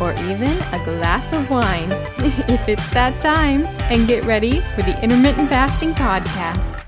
or even a glass of wine if it's that time, and get ready for the Intermittent Fasting Podcast.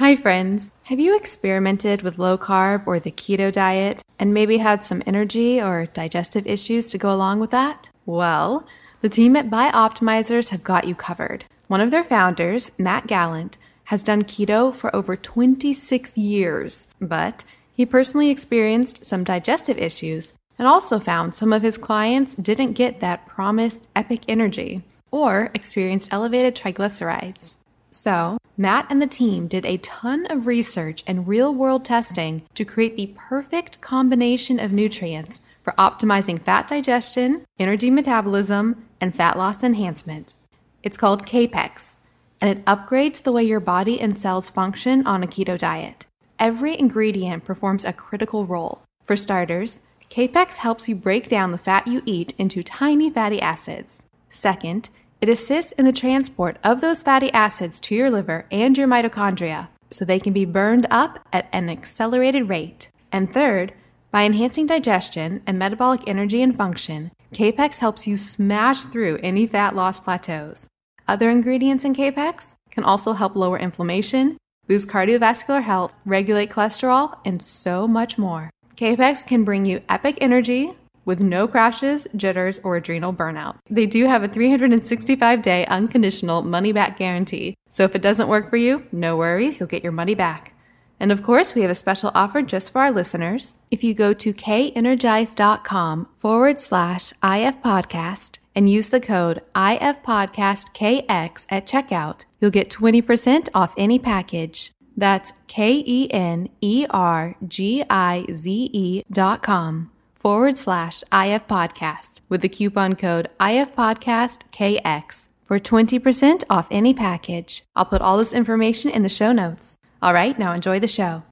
Hi, friends. Have you experimented with low carb or the keto diet and maybe had some energy or digestive issues to go along with that? Well, the team at Bioptimizers have got you covered. One of their founders, Matt Gallant, has done keto for over 26 years, but he personally experienced some digestive issues and also found some of his clients didn't get that promised epic energy or experienced elevated triglycerides. So, Matt and the team did a ton of research and real world testing to create the perfect combination of nutrients for optimizing fat digestion, energy metabolism, and fat loss enhancement. It's called Kapex, and it upgrades the way your body and cells function on a keto diet. Every ingredient performs a critical role. For starters, Kapex helps you break down the fat you eat into tiny fatty acids. Second, it assists in the transport of those fatty acids to your liver and your mitochondria so they can be burned up at an accelerated rate. And third, by enhancing digestion and metabolic energy and function, Kapex helps you smash through any fat loss plateaus. Other ingredients in Kapex can also help lower inflammation, boost cardiovascular health, regulate cholesterol, and so much more. Kapex can bring you epic energy, with no crashes, jitters, or adrenal burnout. They do have a 365 day unconditional money back guarantee. So if it doesn't work for you, no worries, you'll get your money back. And of course, we have a special offer just for our listeners. If you go to kenergize.com forward slash IF podcast and use the code IFPodcastKX at checkout, you'll get 20% off any package. That's K E N E R G I Z E dot com forward slash IF podcast with the coupon code IF podcast KX for 20% off any package. I'll put all this information in the show notes. All right, now enjoy the show.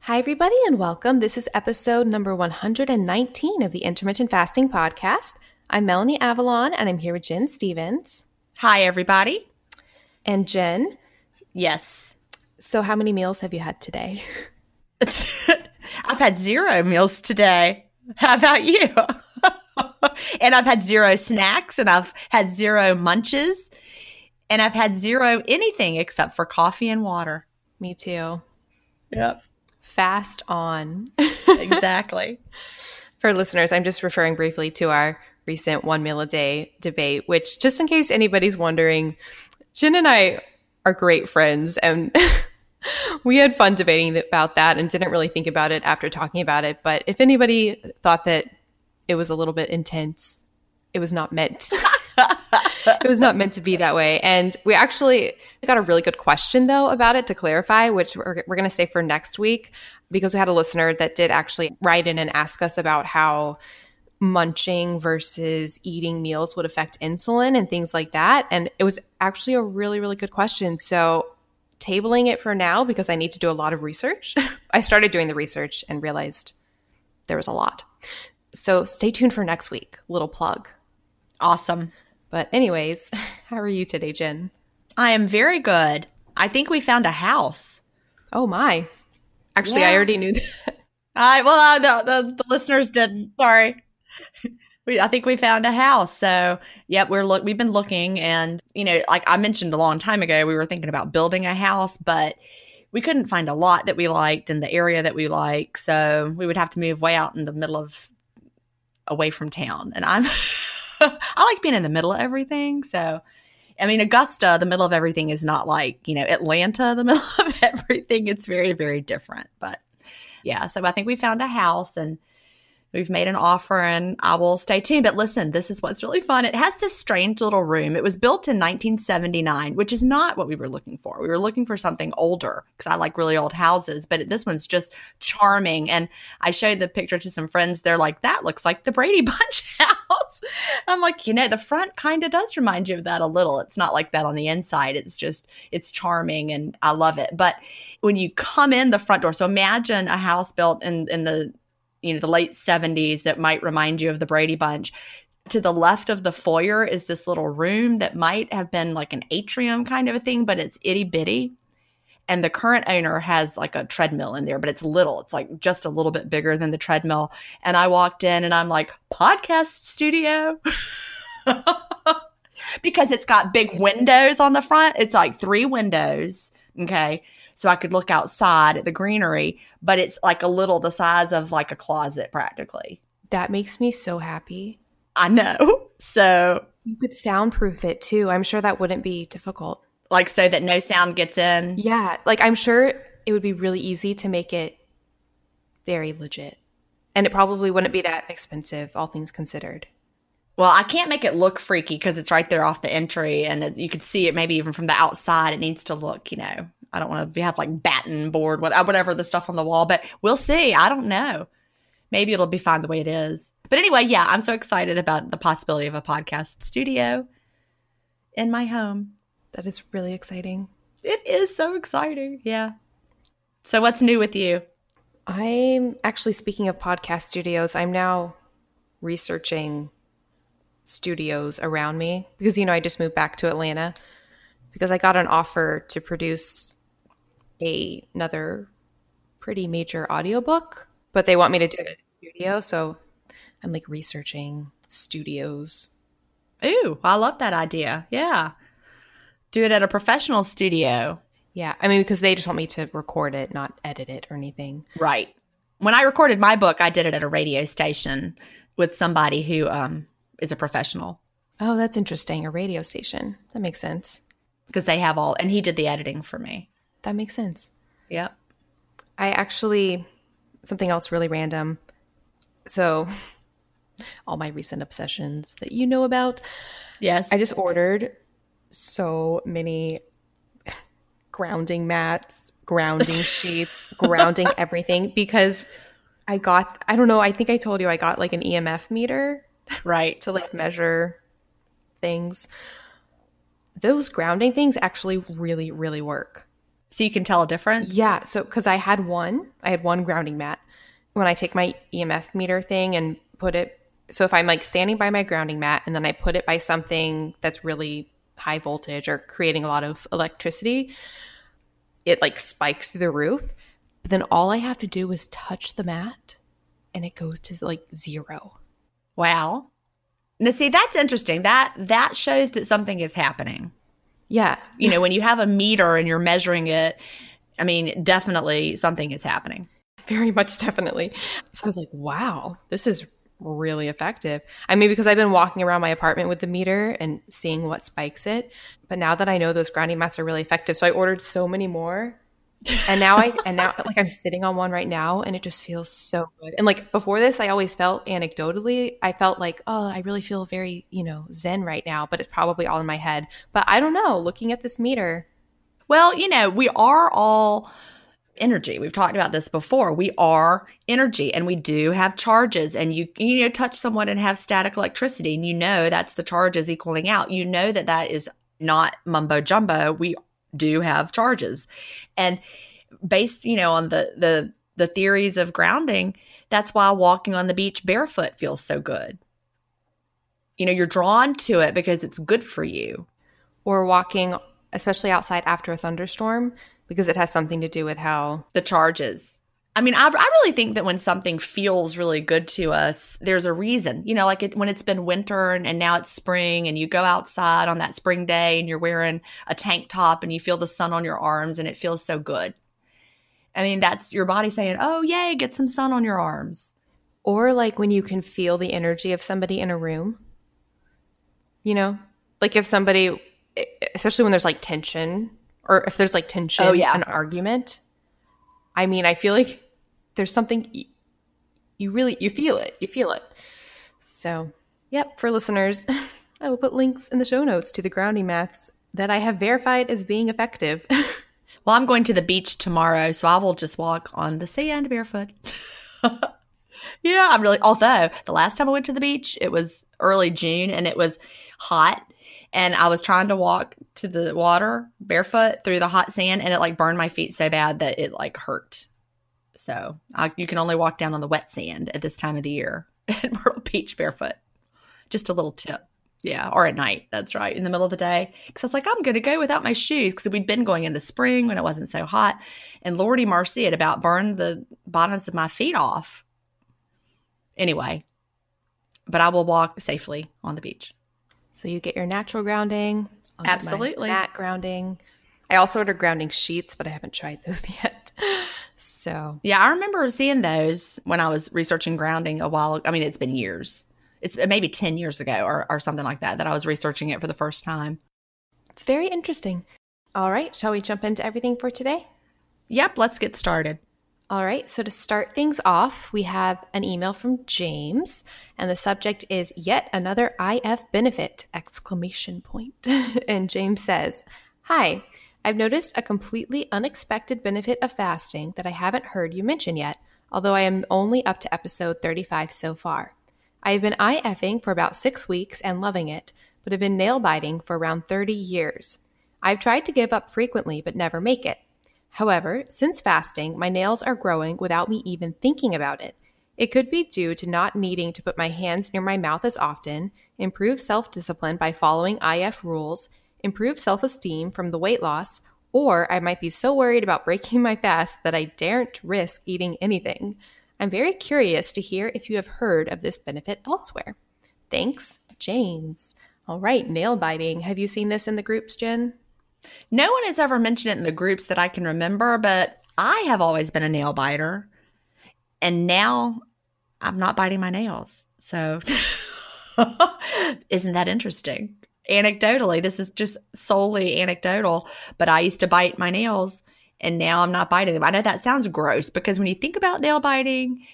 Hi, everybody, and welcome. This is episode number 119 of the Intermittent Fasting Podcast. I'm Melanie Avalon, and I'm here with Gin Stephens. Hi, everybody. And Gin, Yes. So how many meals have you had today? I've had zero meals today. How about you? and I've had zero snacks and I've had zero munches and I've had zero anything except for coffee and water. Me too. Yep. Fast on. Exactly. For listeners, I'm just referring briefly to our recent one meal a day debate, which, just in case anybody's wondering, Gin and I are great friends and we had fun debating about that and didn't really think about it after talking about it. But if anybody thought that it was a little bit intense, it was not meant. it was not meant to be that way. And we actually got a really good question though about it to clarify, which we're, we're going to say for next week because we had a listener that did actually write in and ask us about how munching versus eating meals would affect insulin and things like that. And it was actually a really, really good question. So tabling it for now because I need to do a lot of research. I started doing the research and realized there was a lot. So stay tuned for next week. Little plug. Awesome. But, anyways, how are you today, Gin? I am very good. I think we found a house. Oh, my. Actually, I already knew that. I well, uh, the, the the listeners didn't. Sorry. We, I think we found a house. So, yep, we're look. We've been looking, and you know, like I mentioned a long time ago, we were thinking about building a house, but we couldn't find a lot that we liked in the area that we like. So we would have to move way out in the middle of away from town. And I'm I like being in the middle of everything. So, I mean, Augusta, the middle of everything is not like, you know, Atlanta, the middle of everything. It's very, very different. But yeah, so I think we found a house and We've made an offer and I will stay tuned. But listen, this is what's really fun. It has this strange little room. It was built in 1979, which is not what we were looking for. We were looking for something older because I like really old houses, but this one's just charming. And I showed the picture to some friends. They're like, that looks like the Brady Bunch house. I'm like, you know, the front kind of does remind you of that a little. It's not like that on the inside. It's just, it's charming and I love it. But when you come in the front door, so imagine a house built in, in the you know, the late 70s that might remind you of the Brady Bunch. To the left of the foyer is this little room that might have been like an atrium kind of a thing, but it's itty bitty. And the current owner has like a treadmill in there, but it's little. It's like just a little bit bigger than the treadmill. And I walked in and I'm like, podcast studio. because it's got big windows on the front. It's like three windows. Okay so I could look outside at the greenery, but it's like a little the size of like a closet practically. That makes me so happy. I know. So you could soundproof it too. I'm sure that wouldn't be difficult. Like so that no sound gets in. Yeah, like I'm sure it would be really easy to make it very legit. And it probably wouldn't be that expensive, all things considered. Well, I can't make it look freaky because it's right there off the entry, and you could see it maybe even from the outside. It needs to look, you know, I don't want to have like batten board, uh, whatever the stuff on the wall, but we'll see. I don't know. Maybe it'll be fine the way it is. But anyway, yeah, I'm so excited about the possibility of a podcast studio in my home. That is really exciting. It is so exciting. Yeah. So, what's new with you? I'm actually speaking of podcast studios, I'm now researching studios around me because, you know, I just moved back to Atlanta because I got an offer to produce a, another pretty major audiobook, but they want me to do it in a studio. So I'm like researching studios. Ooh, I love that idea. Yeah. Do it at a professional studio. Yeah. I mean, because they just want me to record it, not edit it or anything. Right. When I recorded my book, I did it at a radio station with somebody who um, is a professional. Oh, that's interesting. A radio station. That makes sense. Because they have all, and he did the editing for me. That makes sense. Yeah. I actually, something else really random. So, all my recent obsessions that you know about. Yes. I just ordered so many grounding mats, grounding sheets, grounding everything because I got, I don't know, I think I told you I got like an EMF meter. Right. To like measure things. Those grounding things actually really, really work. So you can tell a difference? Yeah. So, because I had one, I had one grounding mat. When I take my EMF meter thing and put it, so if I'm like standing by my grounding mat and then I put it by something that's really high voltage or creating a lot of electricity, it like spikes through the roof. But then all I have to do is touch the mat and it goes to like zero. Wow. Now see that's interesting. That that shows that something is happening. Yeah. You know, when you have a meter and you're measuring it, I mean, definitely something is happening. Very much definitely. So I was like, wow, this is really effective. I mean, because I've been walking around my apartment with the meter and seeing what spikes it. But now that I know those grounding mats are really effective, so I ordered so many more and now I and now like I'm sitting on one right now and it just feels so good. And like before this, I always felt anecdotally, I felt like, oh, I really feel very, you know, zen right now, but it's probably all in my head. But I don't know, looking at this meter. Well, you know, we are all energy. We've talked about this before. We are energy and we do have charges and you you know touch someone and have static electricity and you know that's the charges equaling out. You know that that is not mumbo jumbo. We do have charges. And based, you know, on the the the theories of grounding, that's why walking on the beach barefoot feels so good. You know, you're drawn to it because it's good for you. Or walking especially outside after a thunderstorm because it has something to do with how the charges I mean, I, I really think that when something feels really good to us, there's a reason. You know, like it, when it's been winter and, and now it's spring, and you go outside on that spring day and you're wearing a tank top and you feel the sun on your arms and it feels so good. I mean, that's your body saying, oh, yay, get some sun on your arms. Or like when you can feel the energy of somebody in a room. You know, like if somebody, especially when there's like tension, or if there's like tension, Oh, yeah. an argument. I mean, I feel like there's something you really you feel it, you feel it. So, yep, for listeners, I will put links in the show notes to the grounding mats that I have verified as being effective. Well, I'm going to the beach tomorrow, so I will just walk on the sand barefoot. yeah, I'm really. Although the last time I went to the beach, it was early June and it was hot, and I was trying to walk to the water barefoot through the hot sand, and it like burned my feet so bad that it like hurt. So I, you can only walk down on the wet sand at this time of the year at Myrtle Beach barefoot. Just a little tip. Yeah, or at night. That's right, in the middle of the day. Because I was like, I'm going to go without my shoes because we'd been going in the spring when it wasn't so hot. And Lordy Marcy it about burned the bottoms of my feet off. Anyway, but I will walk safely on the beach. so you get your natural grounding. I'll Absolutely. mat grounding. I also ordered grounding sheets, but I haven't tried those yet. So Yeah, I remember seeing those when I was researching grounding a while. I mean, it's been years. It's maybe 10 years ago or, or something like that that I was researching it for the first time. it's very interesting. All right, shall we jump into everything for today? Yep, let's get started. All right, so to start things off, we have an email from James, and the subject is yet another IF benefit! Exclamation point. and James says, "Hi, I've noticed a completely unexpected benefit of fasting that I haven't heard you mention yet, although I am only up to episode 35 so far. I have been IFing for about six weeks and loving it, but have been nail biting for around 30 years. I've tried to give up frequently, but never make it. However, since fasting, my nails are growing without me even thinking about it. It could be due to not needing to put my hands near my mouth as often, improve self discipline by following IF rules, improve self esteem from the weight loss, or I might be so worried about breaking my fast that I daren't risk eating anything. I'm very curious to hear if you have heard of this benefit elsewhere. Thanks, James. All right, nail biting. Have you seen this in the groups, Gin? No one has ever mentioned it in the groups that I can remember, but I have always been a nail biter. And now I'm not biting my nails. So isn't that interesting? Anecdotally, this is just solely anecdotal, but I used to bite my nails and now I'm not biting them. I know that sounds gross because when you think about nail biting,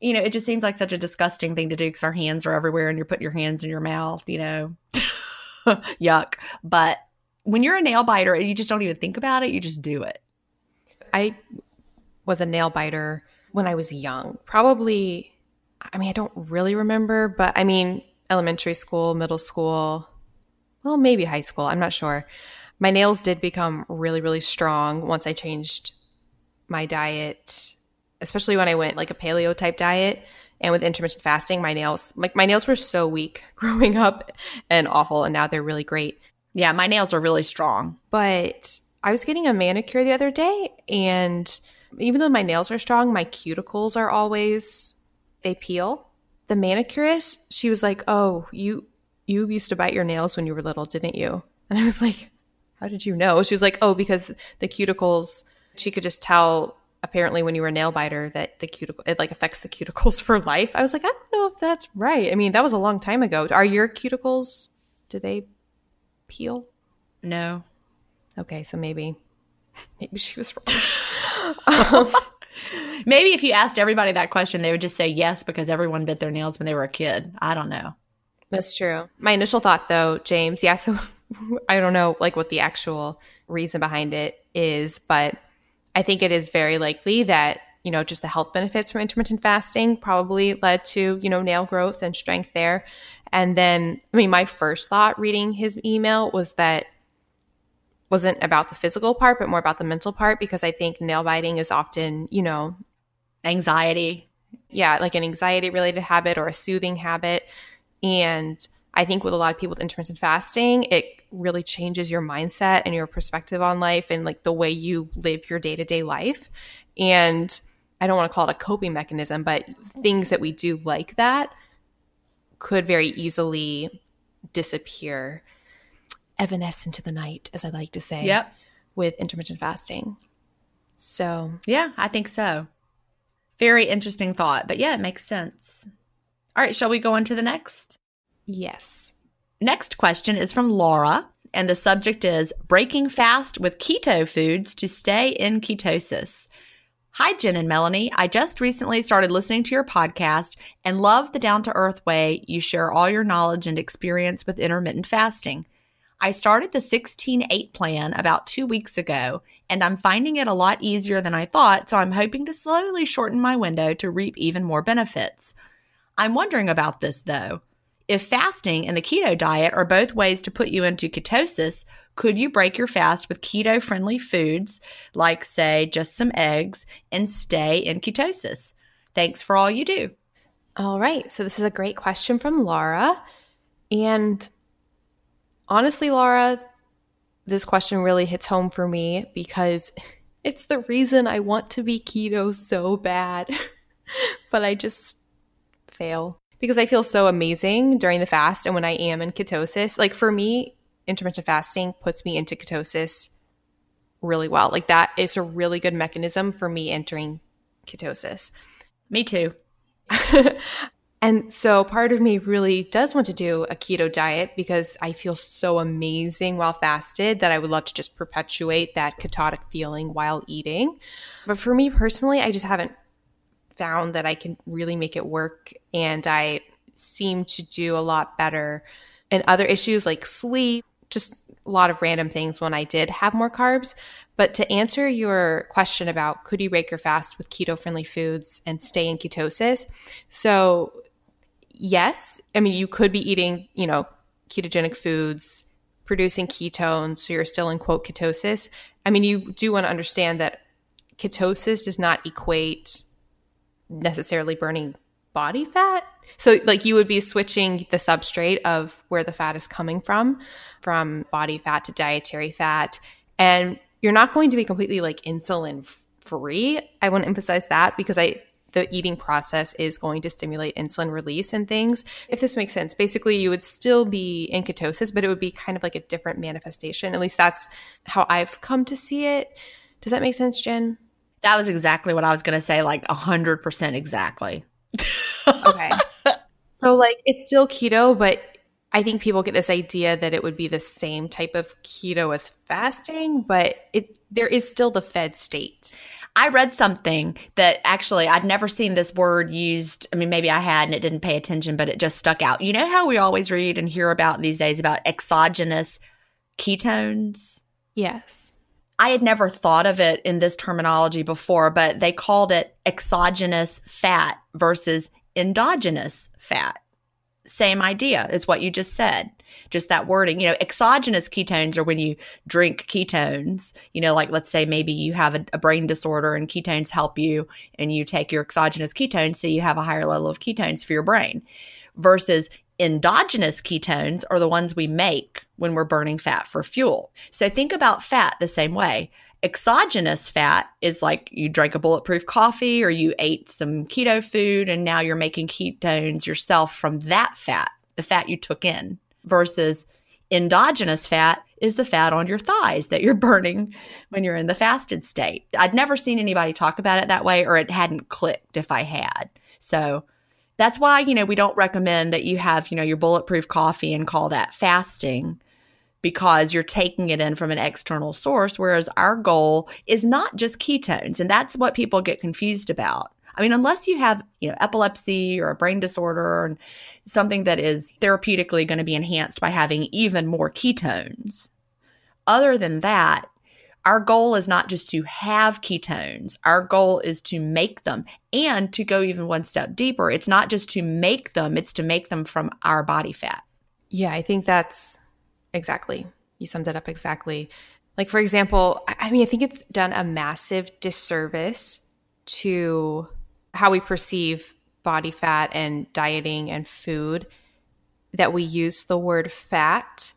you know, it just seems like such a disgusting thing to do because our hands are everywhere and you're putting your hands in your mouth, you know. Yuck. But when you're a nail biter you just don't even think about it, you just do it. I was a nail biter when I was young. Probably, I mean, I don't really remember, but I mean, elementary school, middle school, well, maybe high school. I'm not sure. My nails did become really, really strong once I changed my diet, especially when I went like a paleo type diet. And with intermittent fasting, my nails, like my nails were so weak growing up and awful. And now they're really great. Yeah, my nails are really strong. But I was getting a manicure the other day, and even though my nails are strong, my cuticles are always they peel. The manicurist, she was like, "Oh, you you used to bite your nails when you were little, didn't you?" And I was like, "How did you know?" She was like, "Oh, because the cuticles." She could just tell apparently when you were a nail biter that the cuticle it like affects the cuticles for life. I was like, I don't know if that's right. I mean, that was a long time ago. Are your cuticles do they peel? No. Okay, so maybe maybe she was wrong. um, Maybe if you asked everybody that question, they would just say yes because everyone bit their nails when they were a kid. I don't know. that's true. My initial thought though, James, yeah, so I don't know like what the actual reason behind it is, but I think it is very likely that, you know, just the health benefits from intermittent fasting probably led to, you know, nail growth and strength there. And then, I mean, my first thought reading his email was that wasn't about the physical part, but more about the mental part because I think nail biting is often, you know, Anxiety. yeah, like an anxiety related habit or a soothing habit. And I think with a lot of people with intermittent fasting, it really changes your mindset and your perspective on life and like the way you live your day to day life. And I don't want to call it a coping mechanism, but things that we do like that could very easily disappear, evanescent into the night, as I like to say, Yep. with intermittent fasting. So Yeah, I think so. Very interesting thought. But yeah, it makes sense. All right, shall we go on to the next? Yes. Next question is from Laura, and the subject is breaking fast with keto foods to stay in ketosis. Hi, Gin and Melanie. I just recently started listening to your podcast and love the down to earth way you share all your knowledge and experience with intermittent fasting. I started the 16 8 plan about two weeks ago, and I'm finding it a lot easier than I thought, so I'm hoping to slowly shorten my window to reap even more benefits. I'm wondering about this though. If fasting and the keto diet are both ways to put you into ketosis, could you break your fast with keto friendly foods, like, say, just some eggs, and stay in ketosis? Thanks for all you do. All right. So, this is a great question from Laura. And honestly, Laura, this question really hits home for me because it's the reason I want to be keto so bad, but I just fail because I feel so amazing during the fast and when I am in ketosis. Like for me, intermittent fasting puts me into ketosis really well. Like that is a really good mechanism for me entering ketosis. Me too. and so part of me really does want to do a keto diet because I feel so amazing while fasted that I would love to just perpetuate that ketotic feeling while eating. But for me personally, I just haven't found that I can really make it work. And I seem to do a lot better in other issues like sleep, just a lot of random things when I did have more carbs. But to answer your question about could you break your fast with keto friendly foods and stay in ketosis? So, yes, I mean, you could be eating, you know, ketogenic foods, producing ketones, so you're still in quote ketosis. I mean, you do want to understand that ketosis does not equate necessarily burning body fat. So, like, you would be switching the substrate of where the fat is coming from, from body fat to dietary fat. And you're not going to be completely like insulin free. I want to emphasize that because I, the eating process is going to stimulate insulin release and things. If this makes sense, basically, you would still be in ketosis, but it would be kind of like a different manifestation. At least that's how I've come to see it. Does that make sense, Gin? That was exactly what I was going to say, like 100% exactly. okay. So, like, it's still keto, but I think people get this idea that it would be the same type of keto as fasting, but it there is still the fed state. I read something that actually I'd never seen this word used. I mean, maybe I had and it didn't pay attention, but it just stuck out. You know how we always read and hear about these days about exogenous ketones? Yes. I had never thought of it in this terminology before, but they called it exogenous fat versus endogenous fat. Same idea. It's what you just said. Just that wording. You know, exogenous ketones are when you drink ketones. You know, like let's say maybe you have a, a brain disorder and ketones help you and you take your exogenous ketones so you have a higher level of ketones for your brain versus endogenous ketones are the ones we make when we're burning fat for fuel. So think about fat the same way. Exogenous fat is like you drank a bulletproof coffee or you ate some keto food and now you're making ketones yourself from that fat, the fat you took in, versus endogenous fat is the fat on your thighs that you're burning when you're in the fasted state. I'd never seen anybody talk about it that way or it hadn't clicked if I had. So that's why, you know, we don't recommend that you have, you know, your bulletproof coffee and call that fasting because you're taking it in from an external source. Whereas our goal is not just ketones. And that's what people get confused about. I mean, unless you have, you know, epilepsy or a brain disorder and something that is therapeutically going to be enhanced by having even more ketones. Other than that, our goal is not just to have ketones, our goal is to make them. And to go even one step deeper, it's not just to make them, it's to make them from our body fat. Yeah, I think that's exactly. You summed it up exactly. Like, for example, I mean, I think it's done a massive disservice to how we perceive body fat and dieting and food that we use the word fat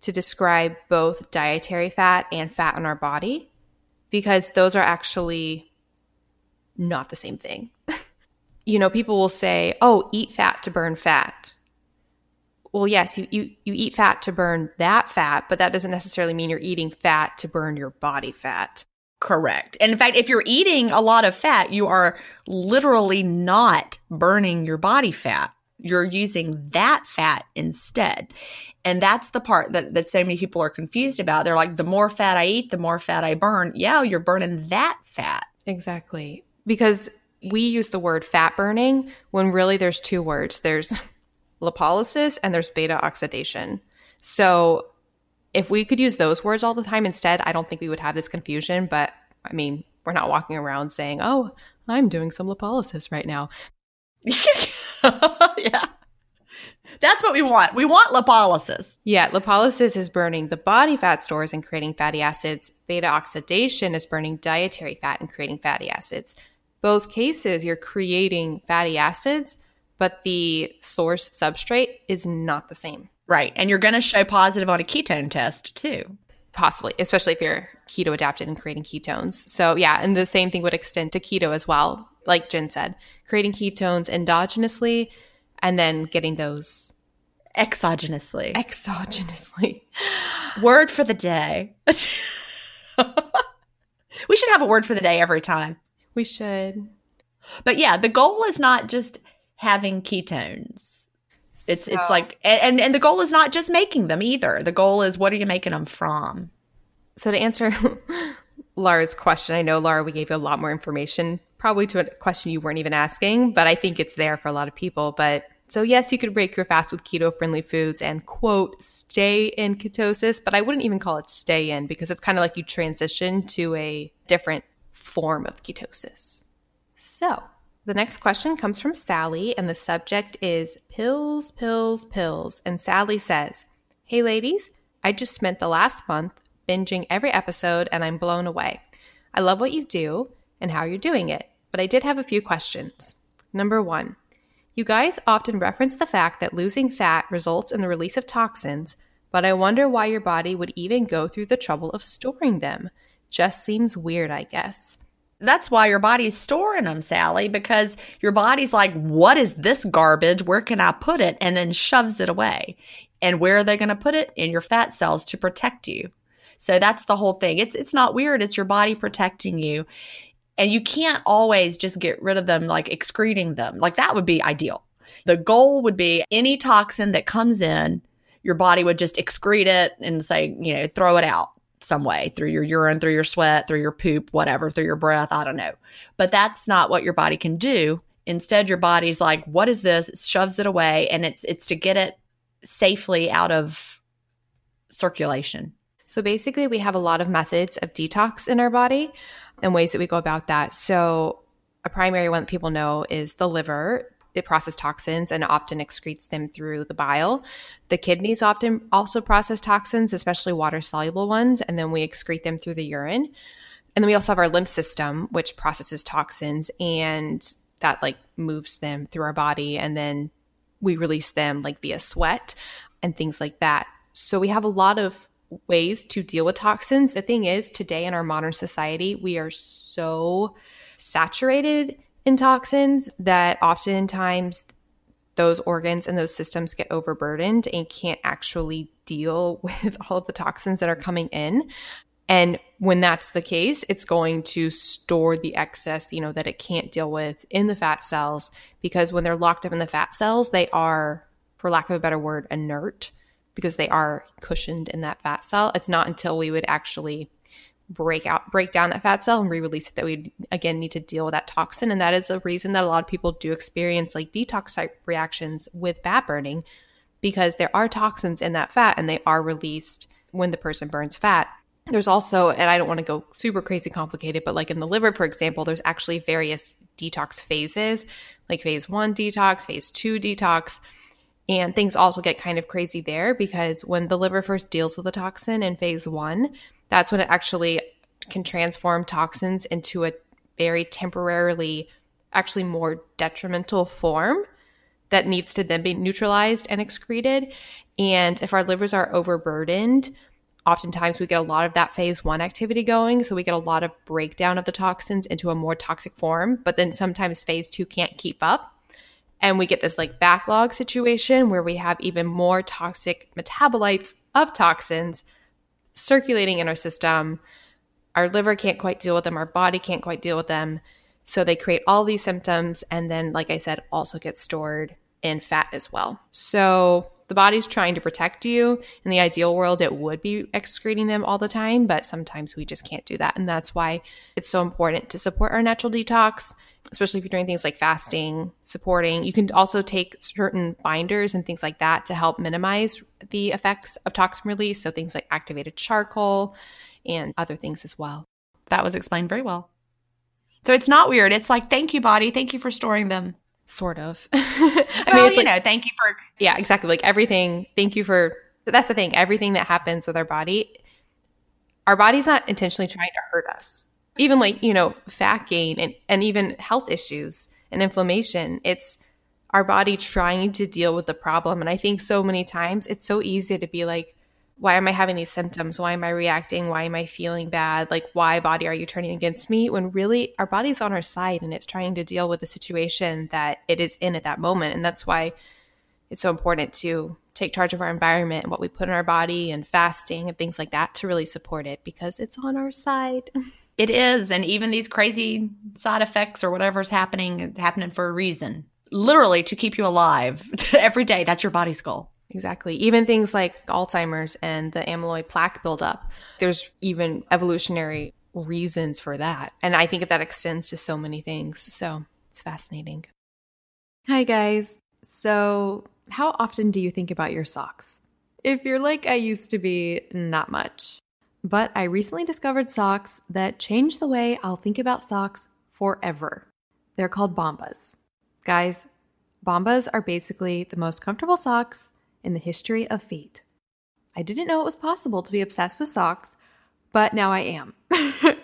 to describe both dietary fat and fat in our body because those are actually not the same thing. you know, people will say, "Oh, eat fat to burn fat." Well, yes, you, you you eat fat to burn that fat, but that doesn't necessarily mean you're eating fat to burn your body fat. Correct. And in fact, if you're eating a lot of fat, you are literally not burning your body fat. You're using that fat instead. And that's the part that, that so many people are confused about. They're like, the more fat I eat, the more fat I burn. Yeah, you're burning that fat. Exactly. Because we use the word fat burning when really there's two words there's lipolysis and there's beta oxidation. So if we could use those words all the time instead, I don't think we would have this confusion. But I mean, we're not walking around saying, oh, I'm doing some lipolysis right now. yeah. That's what we want. We want lipolysis. Yeah, lipolysis is burning the body fat stores and creating fatty acids. Beta oxidation is burning dietary fat and creating fatty acids. Both cases, you're creating fatty acids, but the source substrate is not the same. Right. And you're going to show positive on a ketone test too. Possibly, especially if you're keto adapted and creating ketones. So, yeah, and the same thing would extend to keto as well. Like Gin said, creating ketones endogenously and then getting those exogenously. Exogenously. Word for the day. we should have a word for the day every time. We should. But yeah, the goal is not just having ketones. It's so. it's like and and the goal is not just making them either. The goal is what are you making them from? So to answer Lara's question, I know Lara, we gave you a lot more information probably to a question you weren't even asking, but I think it's there for a lot of people, but so, yes, you could break your fast with keto friendly foods and, quote, stay in ketosis, but I wouldn't even call it stay in because it's kind of like you transition to a different form of ketosis. So, the next question comes from Sally, and the subject is pills, pills, pills. And Sally says, Hey ladies, I just spent the last month binging every episode and I'm blown away. I love what you do and how you're doing it, but I did have a few questions. Number one, you guys often reference the fact that losing fat results in the release of toxins, but I wonder why your body would even go through the trouble of storing them. Just seems weird, I guess that's why your body's storing them, Sally, because your body's like, what is this garbage? Where can I put it? And then shoves it away. And where are they going to put it? In your fat cells to protect you. So that's the whole thing. It's it's not weird. It's your body protecting you. And you can't always just get rid of them like excreting them. Like that would be ideal. The goal would be any toxin that comes in, your body would just excrete it and say, you know, throw it out some way through your urine, through your sweat, through your poop, whatever, through your breath. I don't know. But that's not what your body can do. Instead, your body's like, what is this? It shoves it away and it's it's to get it safely out of circulation. So basically we have a lot of methods of detox in our body and ways that we go about that. So a primary one that people know is the liver it processes toxins and often excretes them through the bile. The kidneys often also process toxins, especially water soluble ones, and then we excrete them through the urine. And then we also have our lymph system, which processes toxins and that like moves them through our body. And then we release them like via sweat and things like that. So we have a lot of ways to deal with toxins. The thing is, today in our modern society, we are so saturated in toxins that oftentimes those organs and those systems get overburdened and can't actually deal with all of the toxins that are coming in. And when that's the case, it's going to store the excess, you know, that it can't deal with in the fat cells because when they're locked up in the fat cells, they are, for lack of a better word, inert because they are cushioned in that fat cell. It's not until we would actually break out break down that fat cell and re-release it that we again need to deal with that toxin. And that is a reason that a lot of people do experience like detox type reactions with fat burning because there are toxins in that fat and they are released when the person burns fat. There's also and i don't want to go super crazy complicated but like in the liver for example there's actually various detox phases like phase 1 detox phase 2 detox and things also get kind of crazy there because when the liver first deals with a toxin in phase 1 that's when it actually can transform toxins into a very temporarily, actually more detrimental form that needs to then be neutralized and excreted. And if our livers are overburdened, oftentimes we get a lot of that phase one activity going. So we get a lot of breakdown of the toxins into a more toxic form. But then sometimes phase two can't keep up. And we get this like backlog situation where we have even more toxic metabolites of toxins circulating in our system. Our liver can't quite deal with them, our body can't quite deal with them. So they create all these symptoms and then, like I said, also get stored in fat as well. So the body's trying to protect you. In the ideal world, it would be excreting them all the time, but sometimes we just can't do that. And that's why it's so important to support our natural detox, especially if you're doing things like fasting, supporting. You can also take certain binders and things like that to help minimize the effects of toxin release. So things like activated charcoal and other things as well. That was explained very well. So it's not weird. It's like, thank you, body. Thank you for storing them. Sort of. I well, mean, you like, know, thank you for. Yeah, exactly. Like everything. Thank you for. That's the thing. Everything that happens with our body, our body's not intentionally trying to hurt us. Even like, you know, fat gain and, and even health issues and inflammation. It's our body trying to deal with the problem. And I think so many times it's so easy to be like, why am I having these symptoms? Why am I reacting? Why am I feeling bad? Like, why, body, are you turning against me? When really our body's on our side and it's trying to deal with the situation that it is in at that moment. And that's why it's so important to take charge of our environment and what we put in our body and fasting and things like that to really support it because it's on our side. It is. And even these crazy side effects or whatever's happening, happening for a reason. Literally to keep you alive every day. That's your body's goal. Exactly. Even things like Alzheimer's and the amyloid plaque buildup, there's even evolutionary reasons for that. And I think that extends to so many things. So it's fascinating. Hi, guys. So, how often do you think about your socks? If you're like I used to be, not much. But I recently discovered socks that change the way I'll think about socks forever. They're called Bombas. Guys, Bombas are basically the most comfortable socks in the history of feet. I didn't know it was possible to be obsessed with socks, but now I am.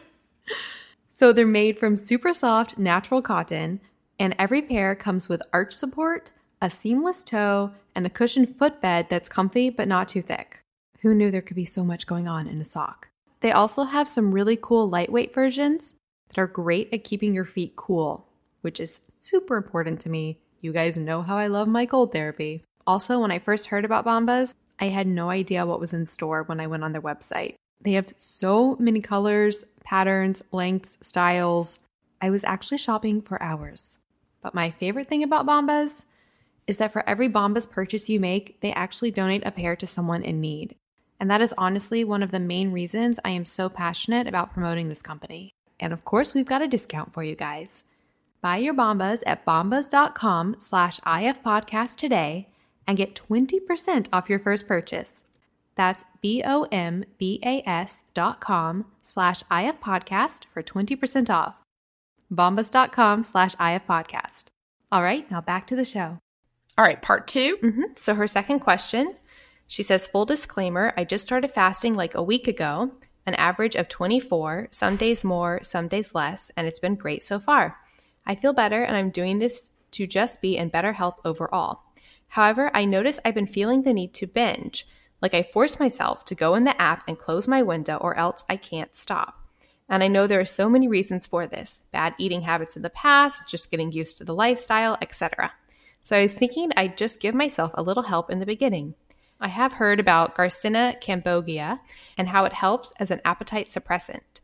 so they're made from super soft natural cotton, and every pair comes with arch support, a seamless toe, and a cushioned footbed that's comfy but not too thick. Who knew there could be so much going on in a sock? They also have some really cool lightweight versions that are great at keeping your feet cool, which is super important to me. You guys know how I love my cold therapy. Also, when I first heard about Bombas, I had no idea what was in store when I went on their website. They have so many colors, patterns, lengths, styles. I was actually shopping for hours. But my favorite thing about Bombas is that for every Bombas purchase you make, they actually donate a pair to someone in need. And that is honestly one of the main reasons I am so passionate about promoting this company. And of course, we've got a discount for you guys. Buy your Bombas at bombas.com slash ifpodcast today and get 20% off your first purchase. That's B-O-M-B-A-S dot com slash ifpodcast for 20% off. Bombas.com slash ifpodcast. All right, now back to the show. All right, part 2 mm-hmm. So her second question, she says, full disclaimer, I just started fasting like a week ago, an average of 24, some days more, some days less, and it's been great so far. I feel better and I'm doing this to just be in better health overall. However, I notice I've been feeling the need to binge, like I force myself to go in the app and close my window or else I can't stop. And I know there are so many reasons for this bad eating habits in the past, just getting used to the lifestyle, etc. So I was thinking I'd just give myself a little help in the beginning. I have heard about Garcinia cambogia and how it helps as an appetite suppressant.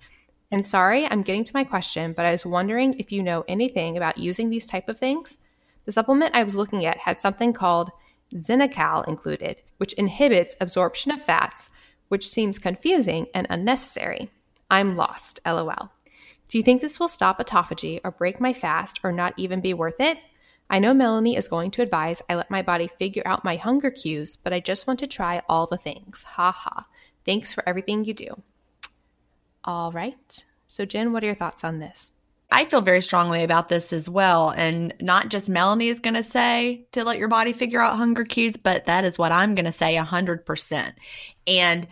And sorry, I'm getting to my question, but I was wondering if you know anything about using these type of things the supplement I was looking at had something called Xenical included, which inhibits absorption of fats, which seems confusing and unnecessary. I'm lost, lol. Do you think this will stop autophagy or break my fast or not even be worth it? I know Melanie is going to advise I let my body figure out my hunger cues, but I just want to try all the things. Ha ha. Thanks for everything you do. All right. So, Gin, what are your thoughts on this? I feel very strongly about this as well. And not just Melanie is going to say to let your body figure out hunger cues, but that is what I'm going to say 100%. And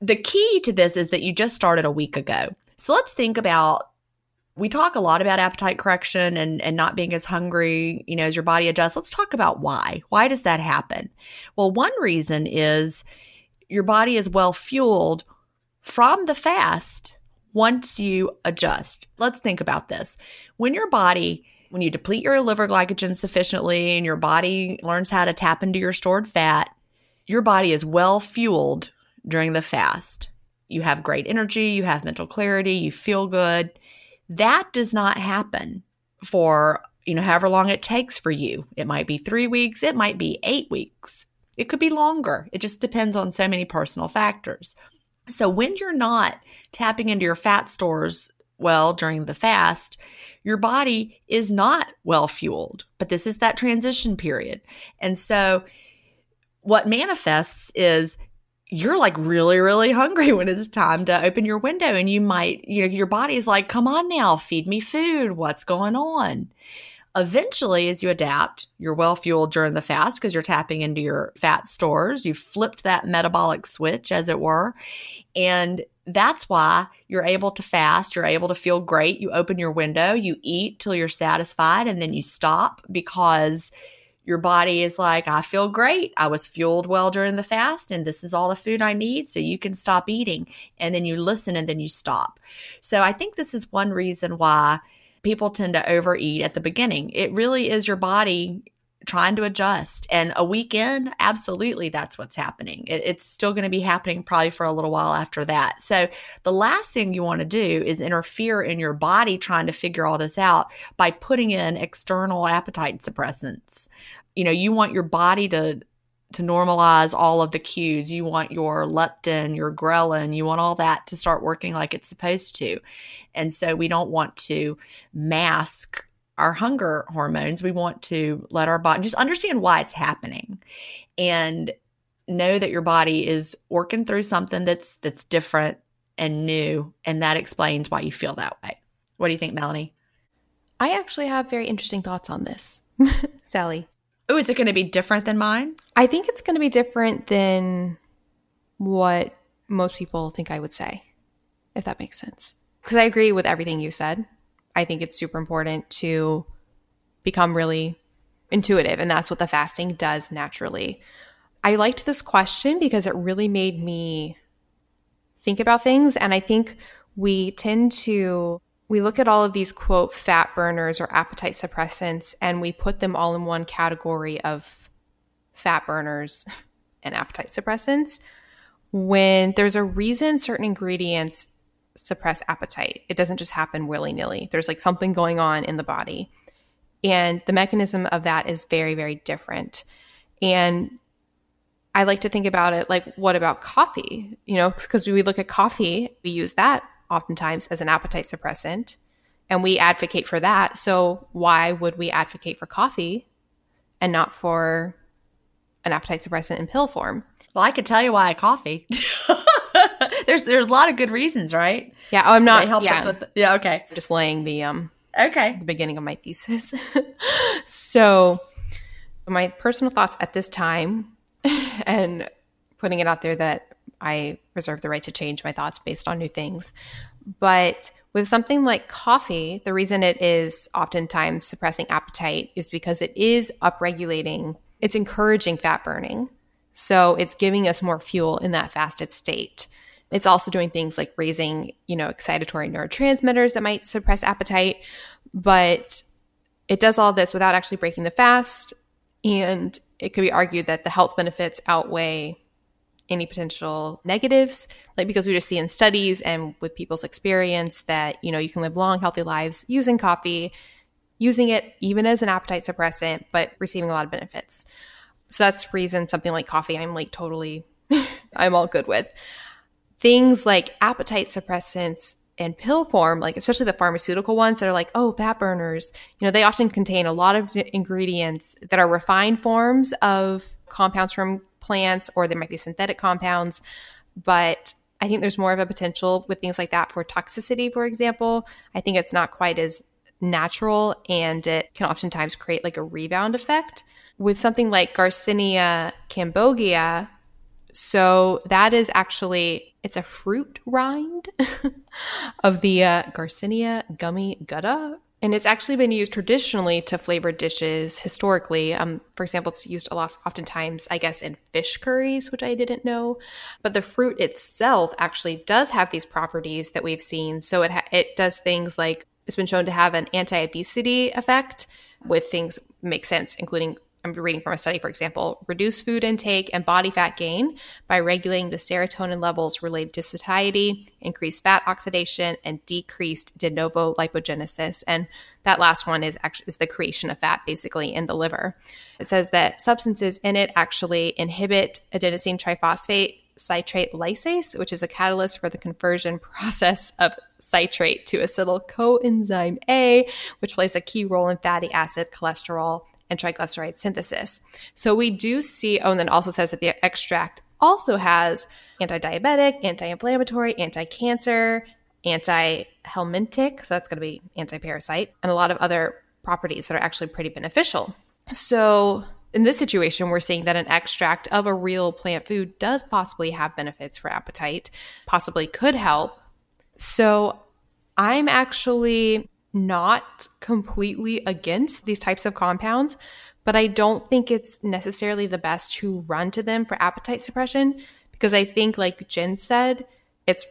the key to this is that you just started a week ago. So let's think about we talk a lot about appetite correction and, and not being as hungry, you know, as your body adjusts. Let's talk about why. Why does that happen? Well, one reason is your body is well fueled from the fast once you adjust. Let's think about this. When your body, when you deplete your liver glycogen sufficiently and your body learns how to tap into your stored fat, your body is well fueled during the fast. You have great energy, you have mental clarity, you feel good. That does not happen for you know, however long it takes for you. It might be three weeks, it might be eight weeks, it could be longer. It just depends on so many personal factors. So when you're not tapping into your fat stores well during the fast, your body is not well fueled. But this is that transition period. And so what manifests is you're like really, really hungry when it's time to open your window. And you might, you know, your body's like, come on now, feed me food. What's going on? Eventually, as you adapt, you're well fueled during the fast because you're tapping into your fat stores. You've flipped that metabolic switch, as it were. And that's why you're able to fast. You're able to feel great. You open your window, you eat till you're satisfied, and then you stop because your body is like, I feel great. I was fueled well during the fast, and this is all the food I need. So you can stop eating. And then you listen and then you stop. So I think this is one reason why people tend to overeat at the beginning. It really is your body trying to adjust. And a weekend, absolutely, that's what's happening. It, it's still going to be happening probably for a little while after that. So, the last thing you want to do is interfere in your body trying to figure all this out by putting in external appetite suppressants. You know, you want your body to to normalize all of the cues. You want your leptin, your ghrelin, you want all that to start working like it's supposed to. And so we don't want to mask our hunger hormones. We want to let our body just understand why it's happening and know that your body is working through something that's that's different and new and that explains why you feel that way. What do you think, Melanie? I actually have very interesting thoughts on this. Sally. Oh, is it going to be different than mine? I think it's going to be different than what most people think I would say, if that makes sense. Because I agree with everything you said. I think it's super important to become really intuitive, and that's what the fasting does naturally. I liked this question because it really made me think about things. And I think we tend to we look at all of these quote fat burners or appetite suppressants and we put them all in one category of fat burners and appetite suppressants when there's a reason certain ingredients suppress appetite. It doesn't just happen willy nilly. There's like something going on in the body. And the mechanism of that is very, very different. And I like to think about it like, what about coffee? You know, because we look at coffee, we use that oftentimes as an appetite suppressant, and we advocate for that. So, why would we advocate for coffee and not for an appetite suppressant in pill form? Well, I could tell you why coffee. there's there's a lot of good reasons, right? Yeah, oh, I'm not. They help yeah, us with. The, yeah, okay, I'm just laying the um okay the beginning of my thesis. so, my personal thoughts at this time, and putting it out there that I reserve the right to change my thoughts based on new things. But with something like coffee, the reason it is oftentimes suppressing appetite is because it is upregulating, it's encouraging fat burning. So it's giving us more fuel in that fasted state. It's also doing things like raising, you know, excitatory neurotransmitters that might suppress appetite, but it does all this without actually breaking the fast. And it could be argued that the health benefits outweigh any potential negatives like because we just see in studies and with people's experience that you know you can live long healthy lives using coffee using it even as an appetite suppressant but receiving a lot of benefits. So that's reason something like coffee i'm like totally i'm all good with. Things like appetite suppressants and pill form, like especially the pharmaceutical ones that are like, oh, fat burners, you know, they often contain a lot of ingredients that are refined forms of compounds from plants or there might be synthetic compounds. But I think there's more of a potential with things like that for toxicity, for example. I think it's not quite as natural and it can oftentimes create like a rebound effect. With something like Garcinia cambogia, so that is actually it's a fruit rind of the uh, Garcinia gummi-gutta and it's actually been used traditionally to flavor dishes historically. Um, for example, it's used a lot, oftentimes, I guess, in fish curries, which I didn't know. But the fruit itself actually does have these properties that we've seen. So it ha- it does things like it's been shown to have an anti-obesity effect with things make sense, including I'm reading from a study, for example, reduce food intake and body fat gain by regulating the serotonin levels related to satiety, increased fat oxidation, and decreased de novo lipogenesis. And that last one is actually is the creation of fat basically in the liver. It says that substances in it actually inhibit adenosine triphosphate citrate lyase, which is a catalyst for the conversion process of citrate to acetyl coenzyme A, which plays a key role in fatty acid, cholesterol, and triglyceride synthesis. So we do see, oh, and then also says that the extract also has anti diabetic, anti inflammatory, anti cancer, anti helmintic, so that's going to be anti parasite, and a lot of other properties that are actually pretty beneficial. So in this situation, we're seeing that an extract of a real plant food does possibly have benefits for appetite, possibly could help. So I'm actually not completely against these types of compounds, but I don't think it's necessarily the best to run to them for appetite suppression because I think, like Gin said, it's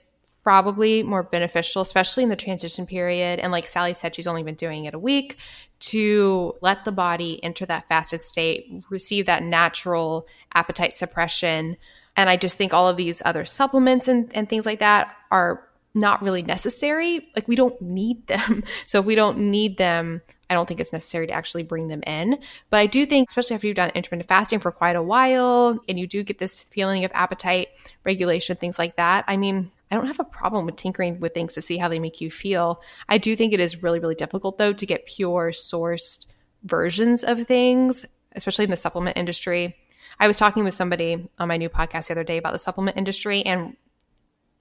probably more beneficial, especially in the transition period. And like Sally said, she's only been doing it a week to let the body enter that fasted state, receive that natural appetite suppression. And I just think all of these other supplements and, and things like that are not really necessary. Like we don't need them. So if we don't need them, I don't think it's necessary to actually bring them in. But I do think, especially after you've done intermittent fasting for quite a while and you do get this feeling of appetite regulation, things like that. I mean, I don't have a problem with tinkering with things to see how they make you feel. I do think it is really, really difficult though to get pure sourced versions of things, especially in the supplement industry. I was talking with somebody on my new podcast the other day about the supplement industry and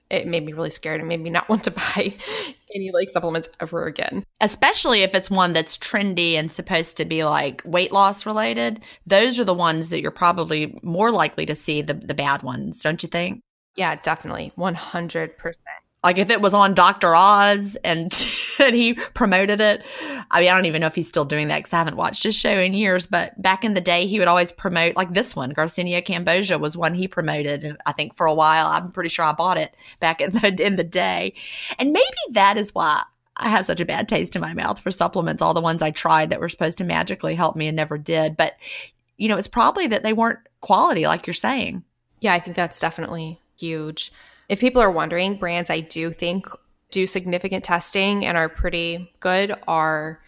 it made me really scared and made me not want to buy any like supplements ever again. Especially if it's one that's trendy and supposed to be like weight loss related. Those are the ones that you're probably more likely to see the, the bad ones, don't you think? Yeah, definitely. 100%. Like if it was on Dr. Oz and, and he promoted it. I mean, I don't even know if he's still doing that because I haven't watched his show in years. But back in the day, he would always promote like this one. Garcinia cambogia was one he promoted, and I think for a while. I'm pretty sure I bought it back in the in the day, and maybe that is why I have such a bad taste in my mouth for supplements. All the ones I tried that were supposed to magically help me and never did. But you know, it's probably that they weren't quality, like you're saying. Yeah, I think that's definitely huge. If people are wondering, brands I do think do significant testing and are pretty good are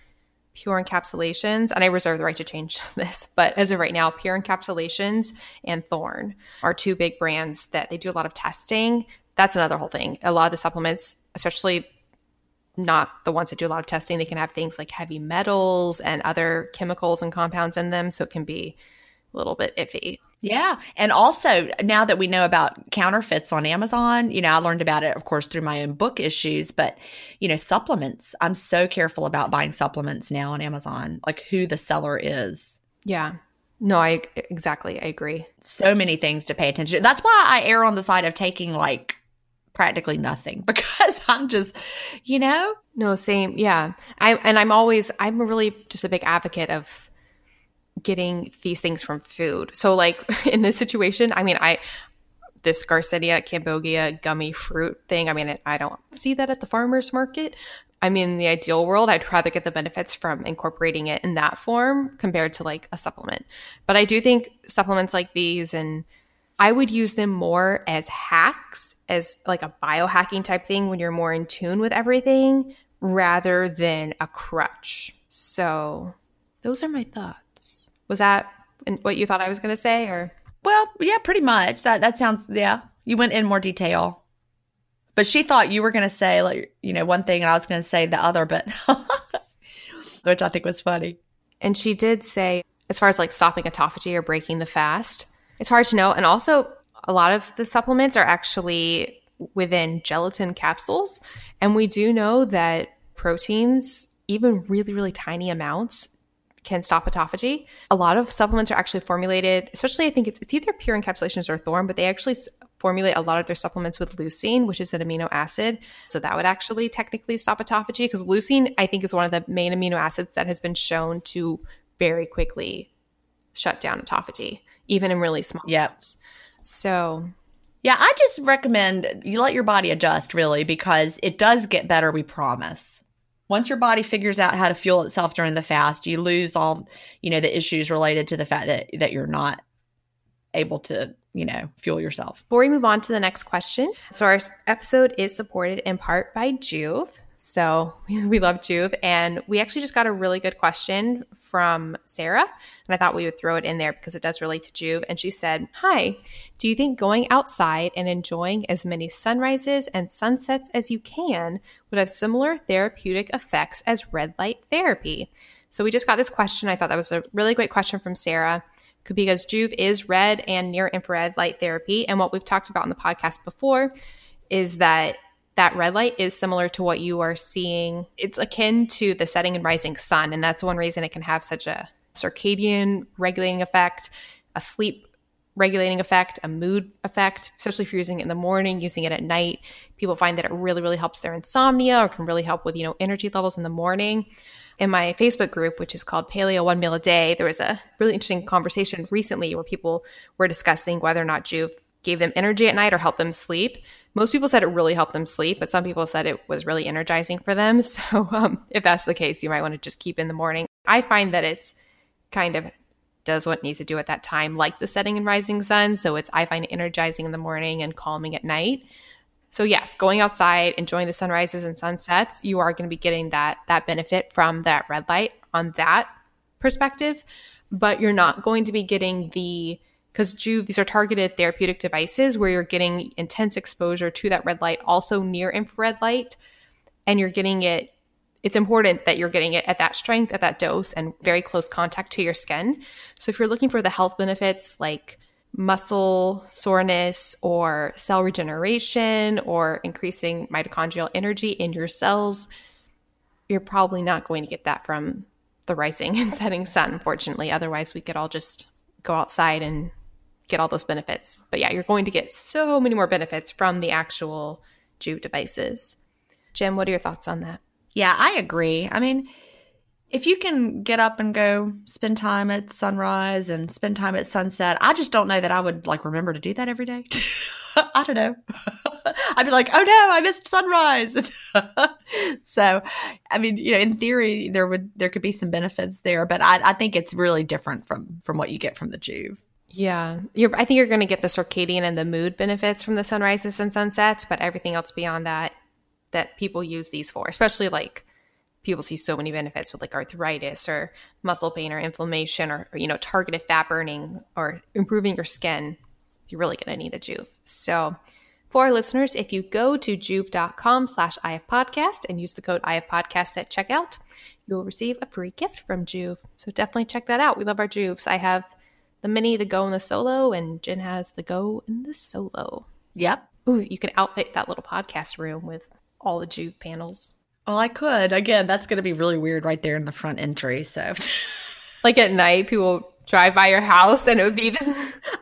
Pure Encapsulations. And I reserve the right to change this, but as of right now, Pure Encapsulations and Thorne are two big brands that they do a lot of testing. That's another whole thing. A lot of the supplements, especially not the ones that do a lot of testing, they can have things like heavy metals and other chemicals and compounds in them. So it can be a little bit iffy. Yeah. And also, now that we know about counterfeits on Amazon, you know, I learned about it, of course, through my own book issues, but, you know, supplements. I'm so careful about buying supplements now on Amazon, like who the seller is. Yeah. No, I exactly. I agree. So many things to pay attention to. That's why I err on the side of taking like practically nothing because I'm just, you know? No, same. Yeah. I and I'm always I'm really just a big advocate of getting these things from food. So like in this situation, I mean, I this Garcinia cambogia gummy fruit thing, I mean, I don't see that at the farmers market. I mean, in the ideal world, I'd rather get the benefits from incorporating it in that form compared to like a supplement. But I do think supplements like these and I would use them more as hacks, as like a biohacking type thing when you're more in tune with everything rather than a crutch. So, those are my thoughts. Was that what you thought I was going to say or? Well, yeah, pretty much. That that sounds yeah. You went in more detail. But she thought you were going to say like, you know, one thing and I was going to say the other, but which I think was funny. And she did say as far as like stopping autophagy or breaking the fast, it's hard to know and also a lot of the supplements are actually within gelatin capsules and we do know that proteins even really really tiny amounts can stop autophagy. A lot of supplements are actually formulated, especially I think it's, it's either pure encapsulations or Thorne, but they actually formulate a lot of their supplements with leucine, which is an amino acid. So that would actually technically stop autophagy because leucine, I think, is one of the main amino acids that has been shown to very quickly shut down autophagy, even in really small yep. amounts. So yeah, I just recommend you let your body adjust really because it does get better, we promise once your body figures out how to fuel itself during the fast, you lose all, you know, the issues related to the fact that that you're not able to, you know, fuel yourself. Before we move on to the next question, so our episode is supported in part by Joovv. So we love Joovv. And we actually just got a really good question from Sarah. And I thought we would throw it in there because it does relate to Joovv. And she said, Hi, do you think going outside and enjoying as many sunrises and sunsets as you can would have similar therapeutic effects as red light therapy? So we just got this question. I thought that was a really great question from Sarah because Joovv is red and near infrared light therapy. And what we've talked about in the podcast before is that that red light is similar to what you are seeing. It's akin to the setting and rising sun. And that's one reason it can have such a circadian regulating effect, a sleep regulating effect, a mood effect, especially if you're using it in the morning, using it at night. People find that it really, really helps their insomnia or can really help with, you know, energy levels in the morning. In my Facebook group, which is called Paleo One Meal a Day, there was a really interesting conversation recently where people were discussing whether or not Joovv gave them energy at night or helped them sleep. Most people said it really helped them sleep, but some people said it was really energizing for them. So, um, if that's the case, you might want to just keep in the morning. I find that it's kind of does what needs to do at that time, like the setting and rising sun. So, it's I find it energizing in the morning and calming at night. So, yes, going outside, enjoying the sunrises and sunsets, you are going to be getting that that benefit from that red light on that perspective, but you're not going to be getting the because Joovv, these are targeted therapeutic devices where you're getting intense exposure to that red light, also near infrared light, and you're getting it. It's important that you're getting it at that strength, at that dose, and very close contact to your skin. So, if you're looking for the health benefits like muscle soreness or cell regeneration or increasing mitochondrial energy in your cells, you're probably not going to get that from the rising and setting sun, unfortunately. Otherwise, we could all just go outside and get all those benefits. But yeah, you're going to get so many more benefits from the actual Joovv devices. Gin, what are your thoughts on that? Yeah, I agree. I mean, if you can get up and go spend time at sunrise and spend time at sunset, I just don't know that I would like remember to do that every day. I don't know. I'd be like, oh no, I missed sunrise. so, I mean, you know, in theory, there would there could be some benefits there, but I, I think it's really different from from what you get from the Joovv. Yeah, you're, I think you're going to get the circadian and the mood benefits from the sunrises and sunsets, but everything else beyond that, that people use these for, especially like people see so many benefits with like arthritis or muscle pain or inflammation or, or you know targeted fat burning or improving your skin. You're really going to need a Joovv. So, for our listeners, if you go to joovv.com slash ifpodcast and use the code ifpodcast at checkout, you will receive a free gift from Joovv. So definitely check that out. We love our Joovvs. I have the mini, the go, and the solo, and Gin has the go and the solo. Yep. Ooh, you can outfit that little podcast room with all the Joovv panels. Well, I could. Again, that's going to be really weird right there in the front entry. So, like at night, people drive by your house and it would be this.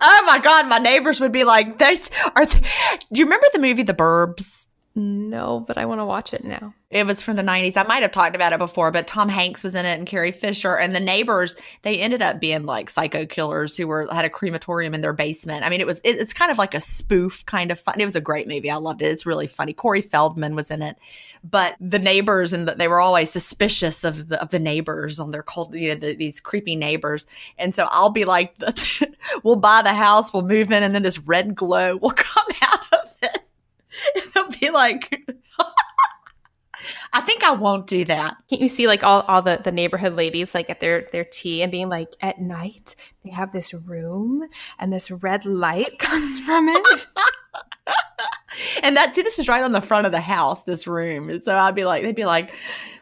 oh my God, my neighbors would be like, "This are." Th- Do you remember the movie The Burbs? No, but I want to watch it now. It was from the 90s. I might have talked about it before, but Tom Hanks was in it and Carrie Fisher and the neighbors, they ended up being like psycho killers who were had a crematorium in their basement. I mean, it was it, it's kind of like a spoof kind of fun. It was a great movie. I loved it. It's really funny. Corey Feldman was in it. But the neighbors and the, they were always suspicious of the of the neighbors on their cult, you know, the, these creepy neighbors. And so I'll be like, we'll buy the house, we'll move in and then this red glow will come out. they'll be like I think I won't do that. Can't you see like all, all the, the neighborhood ladies like at their, their tea and being like, at night they have this room and this red light comes from it. and that this is right on the front of the house, this room. And so I'd be like, they'd be like,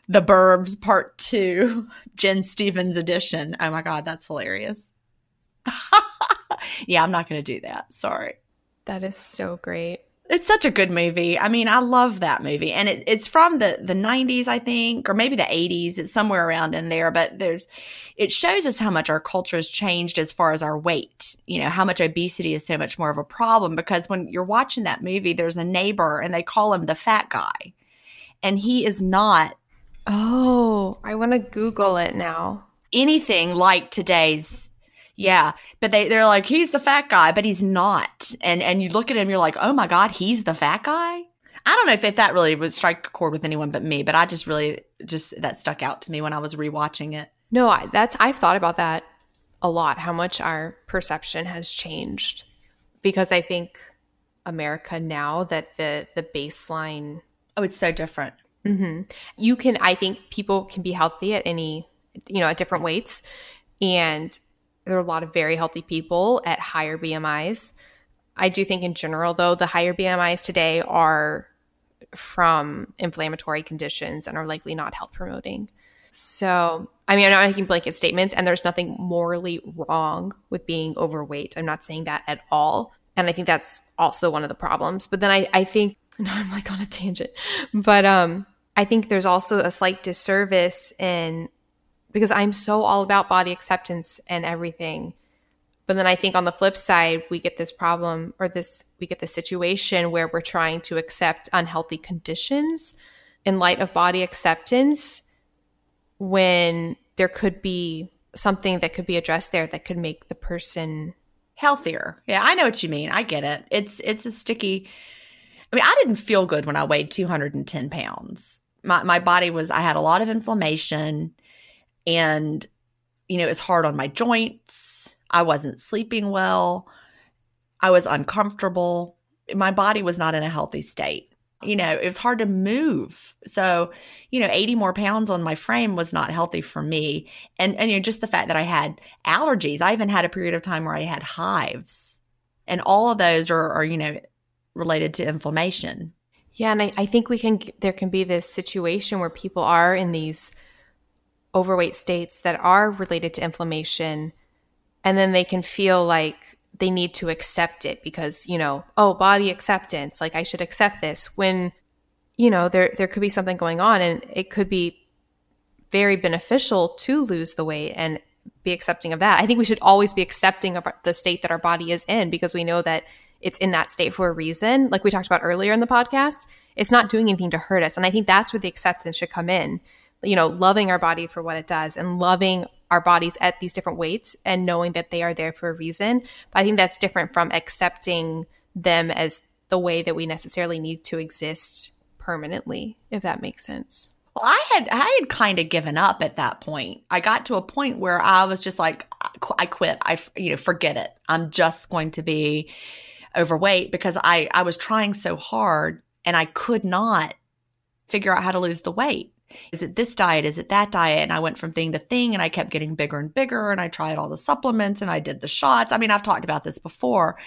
the Burbs Part Two, Gin Stephens edition. Oh my god, that's hilarious. yeah, I'm not going to do that. Sorry. That is so great. It's such a good movie. I mean, I love that movie, and it, it's from the the '90s, I think, or maybe the '80s. It's somewhere around in there. But there's, it shows us how much our culture has changed as far as our weight. You know, how much obesity is so much more of a problem because when you're watching that movie, there's a neighbor, and they call him the fat guy, and he is not. Oh, I want to Google it now. Anything like today's yeah, but they they're like he's the fat guy, but he's not. And and you look at him, you're like, oh my god, he's the fat guy. I don't know if, if that really would strike a chord with anyone but me, but I just really just that stuck out to me when I was rewatching it. No, I, that's I've thought about that a lot. How much our perception has changed because I think America now that the the baseline. Oh, it's so different. Mm-hmm. You can, I think, people can be healthy at any, you know, at different weights, and there are a lot of very healthy people at higher BMIs. I do think, in general, though, the higher BMIs today are from inflammatory conditions and are likely not health promoting. So, I mean, I'm not making blanket statements, and there's nothing morally wrong with being overweight. I'm not saying that at all. And I think that's also one of the problems. But then I, I think, no, I'm like on a tangent, but um, I think there's also a slight disservice in because I'm so all about body acceptance and everything. But then I think on the flip side, we get this problem or this, we get this situation where we're trying to accept unhealthy conditions in light of body acceptance when there could be something that could be addressed there that could make the person healthier. Yeah, I know what you mean. I get it. It's it's a sticky. I mean, I didn't feel good when I weighed 210 pounds. My my body was. I had a lot of inflammation, and you know, it's hard on my joints. I wasn't sleeping well. I was uncomfortable. My body was not in a healthy state you know, it was hard to move. So, you know, 80 more pounds on my frame was not healthy for me. And, and, you know, just the fact that I had allergies, I even had a period of time where I had hives. And all of those are, are you know, related to inflammation. Yeah. And I, I think we can, there can be this situation where people are in these overweight states that are related to inflammation. And then they can feel like they need to accept it because, you know, oh, body acceptance, like I should accept this when, you know, there there could be something going on and it could be very beneficial to lose the weight and be accepting of that. I think we should always be accepting of the state that our body is in because we know that it's in that state for a reason. Like we talked about earlier in the podcast, it's not doing anything to hurt us. And I think that's where the acceptance should come in. You know, loving our body for what it does and loving our bodies at these different weights and knowing that they are there for a reason. But I think that's different from accepting them as the way that we necessarily need to exist permanently, if that makes sense. Well, I had I had kind of given up at that point. I got to a point where I was just like, I quit. I you know forget it. I'm just going to be overweight because I I was trying so hard and I could not figure out how to lose the weight is it this diet? Is it that diet? And I went from thing to thing and I kept getting bigger and bigger and I tried all the supplements and I did the shots. I mean, I've talked about this before.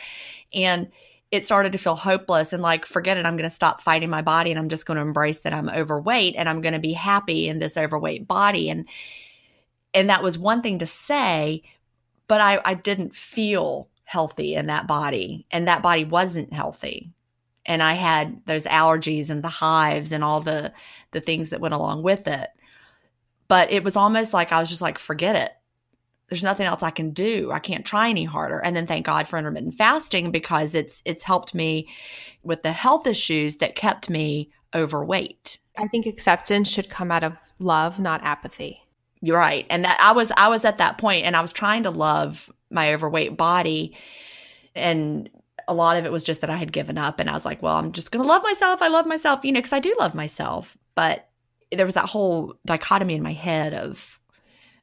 And it started to feel hopeless and like, forget it. I'm going to stop fighting my body and I'm just going to embrace that I'm overweight and I'm going to be happy in this overweight body. And, and that was one thing to say, but I, I didn't feel healthy in that body and that body wasn't healthy and I had those allergies and the hives and all the the things that went along with it. But it was almost like I was just like, forget it. There's nothing else I can do. I can't try any harder. And then thank God for intermittent fasting because it's it's helped me with the health issues that kept me overweight. I think acceptance should come out of love, not apathy. You're right. And that I was I was at that point and I was trying to love my overweight body and a lot of it was just that I had given up and I was like, well, I'm just going to love myself. I love myself, you know, because I do love myself. But there was that whole dichotomy in my head of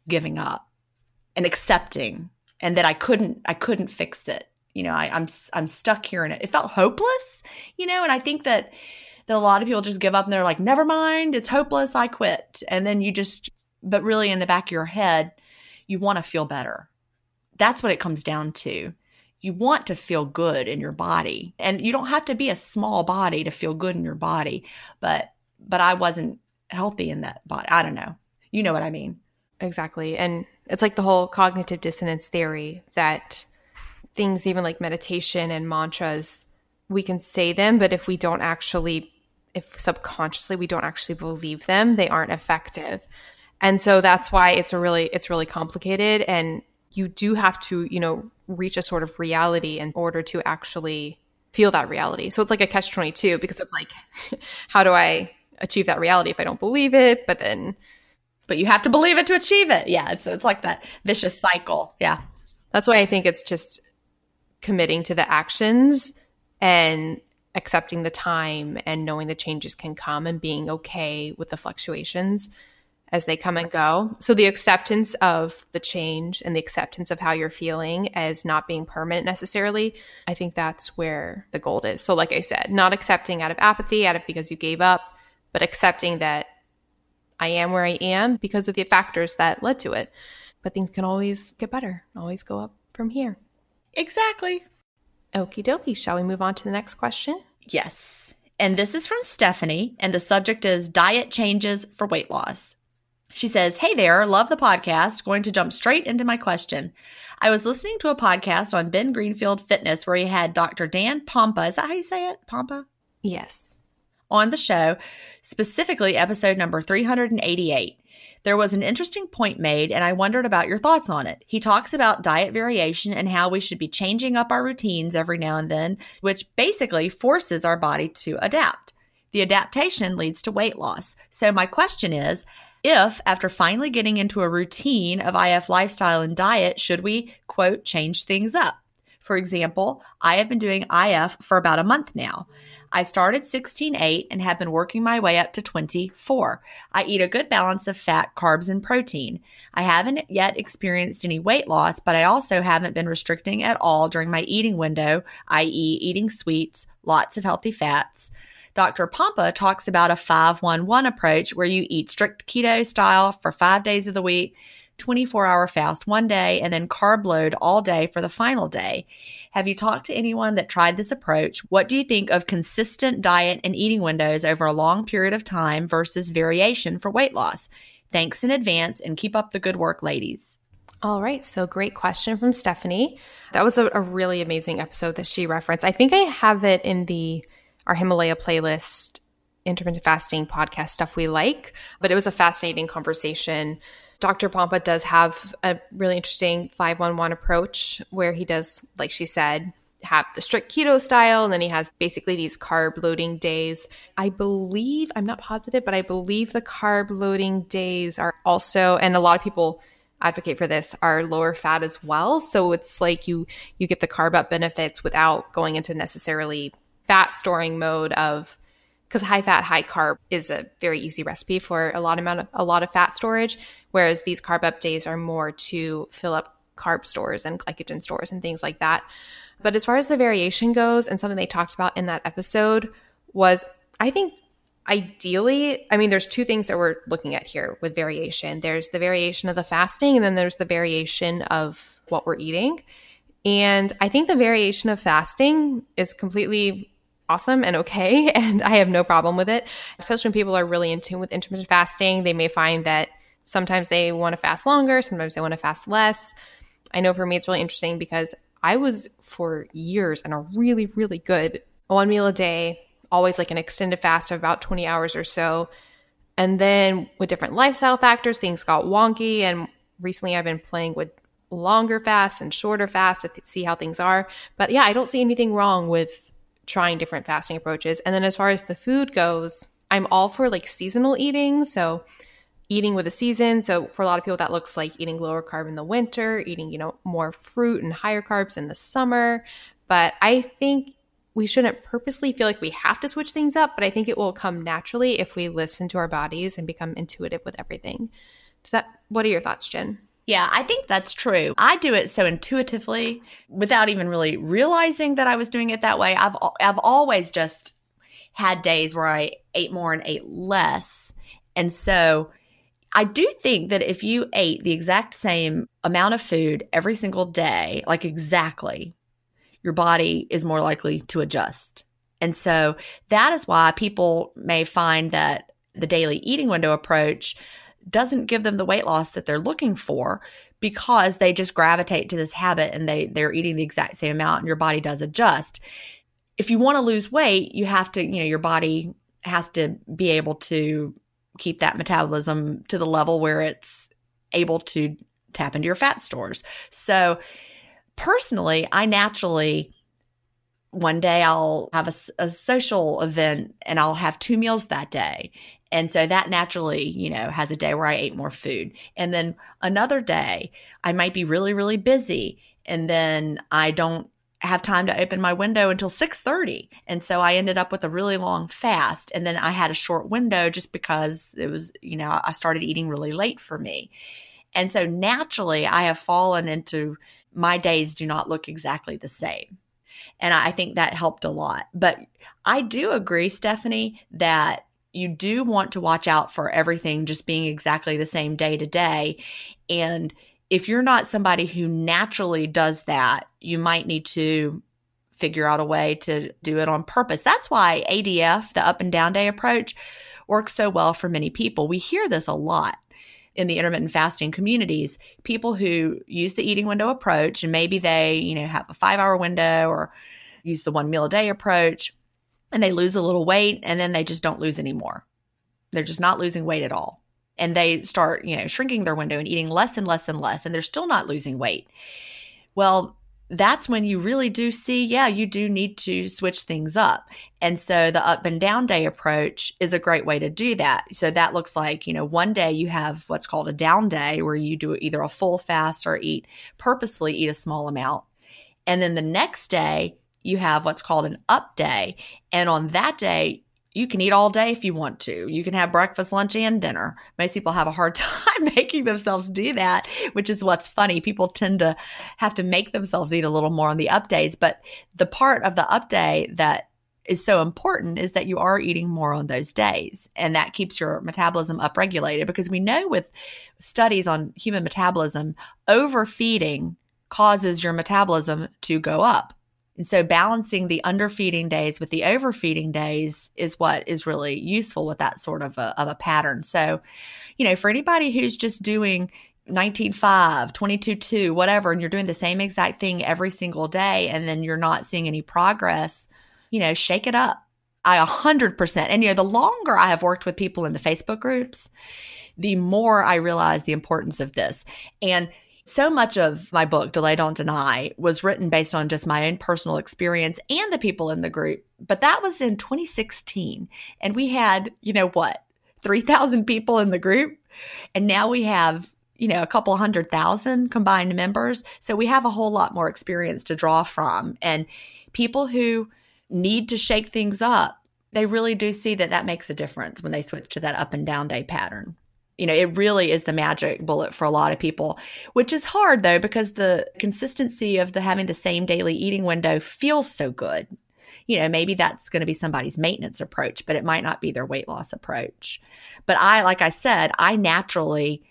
giving up and accepting and that I couldn't, I couldn't fix it. You know, I, I'm, I'm stuck here and it. It felt hopeless, you know, and I think that, that a lot of people just give up and they're like, never mind, it's hopeless. I quit. And then you just, but really in the back of your head, you want to feel better. That's what it comes down to you want to feel good in your body. And you don't have to be a small body to feel good in your body but but i wasn't healthy in that body i don't know. You know what i mean? Exactly. And it's like the whole cognitive dissonance theory that things even like meditation and mantras we can say them but if we don't actually if subconsciously we don't actually believe them they aren't effective. And so that's why it's a really it's really complicated. And you do have to you know reach a sort of reality in order to actually feel that reality. So it's like a catch 22 because it's like, how do I achieve that reality if I don't believe it? But then. But you have to believe it to achieve it. Yeah. It's, it's like that vicious cycle. Yeah. That's why I think it's just committing to the actions and accepting the time and knowing the changes can come and being okay with the fluctuations as they come and go. So the acceptance of the change and the acceptance of how you're feeling as not being permanent necessarily, I think that's where the gold is. So like I said, not accepting out of apathy, out of because you gave up, but accepting that I am where I am because of the factors that led to it. But things can always get better, always go up from here. Exactly. Okie dokie. Shall we move on to the next question? Yes. And this is from Stephanie, and the subject is diet changes for weight loss. She says, Hey there, love the podcast. Going to jump straight into my question. I was listening to a podcast on Ben Greenfield Fitness where he had Dr. Dan Pompa. Is that how you say it? Pompa? Yes. On the show, specifically episode number 388. There was an interesting point made, and I wondered about your thoughts on it. He talks about diet variation and how we should be changing up our routines every now and then, which basically forces our body to adapt. The adaptation leads to weight loss. So, my question is if, after finally getting into a routine of IF lifestyle and diet, should we, quote, change things up? For example, I have been doing IF for about a month now. I started 16.8 and have been working my way up to 24. I eat a good balance of fat, carbs, and protein. I haven't yet experienced any weight loss, but I also haven't been restricting at all during my eating window, i.e., eating sweets, lots of healthy fats. Dr. Pompa talks about a 511 approach where you eat strict keto style for five days of the week, 24 hour fast one day, and then carb load all day for the final day. Have you talked to anyone that tried this approach? What do you think of consistent diet and eating windows over a long period of time versus variation for weight loss? Thanks in advance and keep up the good work, ladies. All right. So, great question from Stephanie. That was a, a really amazing episode that she referenced. I think I have it in the our Himalaya playlist, intermittent fasting podcast stuff we like. But it was a fascinating conversation. Dr. Pompa does have a really interesting 511 approach where he does, like she said, have the strict keto style, and then he has basically these carb loading days. I believe, I'm not positive, but I believe the carb loading days are also, and a lot of people advocate for this are lower fat as well so it's like you you get the carb up benefits without going into necessarily fat storing mode of because high fat high carb is a very easy recipe for a lot amount of a lot of fat storage whereas these carb up days are more to fill up carb stores and glycogen stores and things like that. But as far as the variation goes and something they talked about in that episode was i think ideally i mean there's two things that we're looking at here with variation. There's the variation of the fasting and then there's the variation of what we're eating. And i think the variation of fasting is completely awesome and okay. And I have no problem with it, especially when people are really in tune with intermittent fasting. They may find that sometimes they want to fast longer, sometimes they want to fast less. I know for me, it's really interesting because I was for years in a really, really good one meal a day, always like an extended fast of about 20 hours or so. And then with different lifestyle factors, things got wonky. And recently I've been playing with longer fasts and shorter fasts to see how things are. But yeah, I don't see anything wrong with trying different fasting approaches. And then as far as the food goes, I'm all for like seasonal eating. So eating with a season. So for a lot of people that looks like eating lower carb in the winter, eating, you know, more fruit and higher carbs in the summer. But I think we shouldn't purposely feel like we have to switch things up, but I think it will come naturally if we listen to our bodies and become intuitive with everything. Does that what are your thoughts, Gin? Yeah, I think that's true. I do it so intuitively without even really realizing that I was doing it that way. I've I've always just had days where I ate more and ate less. And so I do think that if you ate the exact same amount of food every single day, like exactly, your body is more likely to adjust. And so that is why people may find that the daily eating window approach doesn't give them the weight loss that they're looking for because they just gravitate to this habit and they they're eating the exact same amount and your body does adjust. If you want to lose weight, you have to, you know, your body has to be able to keep that metabolism to the level where it's able to tap into your fat stores. So personally, I naturally one day I'll have a, a, social event and I'll have two meals that day. And so that naturally, you know, has a day where I ate more food. And then another day, I might be really, really busy. And then I don't have time to open my window until 6:30 and so I ended up with a really long fast and then I had a short window just because it was you know I started eating really late for me. And so naturally I have fallen into my days do not look exactly the same. And I think that helped a lot. But I do agree Stephanie that you do want to watch out for everything just being exactly the same day to day and if you're not somebody who naturally does that, you might need to figure out a way to do it on purpose. That's why ADF, the up and down day approach, works so well for many people. We hear this a lot in the intermittent fasting communities. People who use the eating window approach and maybe they, you know, have a 5-hour window or use the one meal a day approach and they lose a little weight and then they just don't lose anymore. They're just not losing weight at all and they start, you know, shrinking their window and eating less and less and less, and they're still not losing weight. Well, that's when you really do see, yeah, you do need to switch things up. And so the up and down day approach is a great way to do that. So that looks like, you know, one day you have what's called a down day where you do either a full fast or eat purposely eat a small amount. And then the next day you have what's called an up day. And on that day, you can eat all day if you want to. You can have breakfast, lunch, and dinner. Most people have a hard time making themselves do that, which is what's funny. People tend to have to make themselves eat a little more on the up days. But the part of the up day that is so important is that you are eating more on those days. And that keeps your metabolism upregulated because we know with studies on human metabolism, overfeeding causes your metabolism to go up. And so balancing the underfeeding days with the overfeeding days is what is really useful with that sort of a, of a pattern. So, you know, for anybody who's just doing 19.5, 22.2, whatever, and you're doing the same exact thing every single day and then you're not seeing any progress, you know, shake it up. I 100%. And, you know, the longer I have worked with people in the Facebook groups, the more I realize the importance of this. And so much of my book, Delay Don't Deny, was written based on just my own personal experience and the people in the group. But that was in 2016. And we had, you know what, 3,000 people in the group. And now we have, you know, a couple hundred thousand combined members. So we have a whole lot more experience to draw from. And people who need to shake things up, they really do see that that makes a difference when they switch to that up and down day pattern you know, it really is the magic bullet for a lot of people, which is hard though, because the consistency of the having the same daily eating window feels so good. You know, maybe that's going to be somebody's maintenance approach, but it might not be their weight loss approach. But I, like I said, I naturally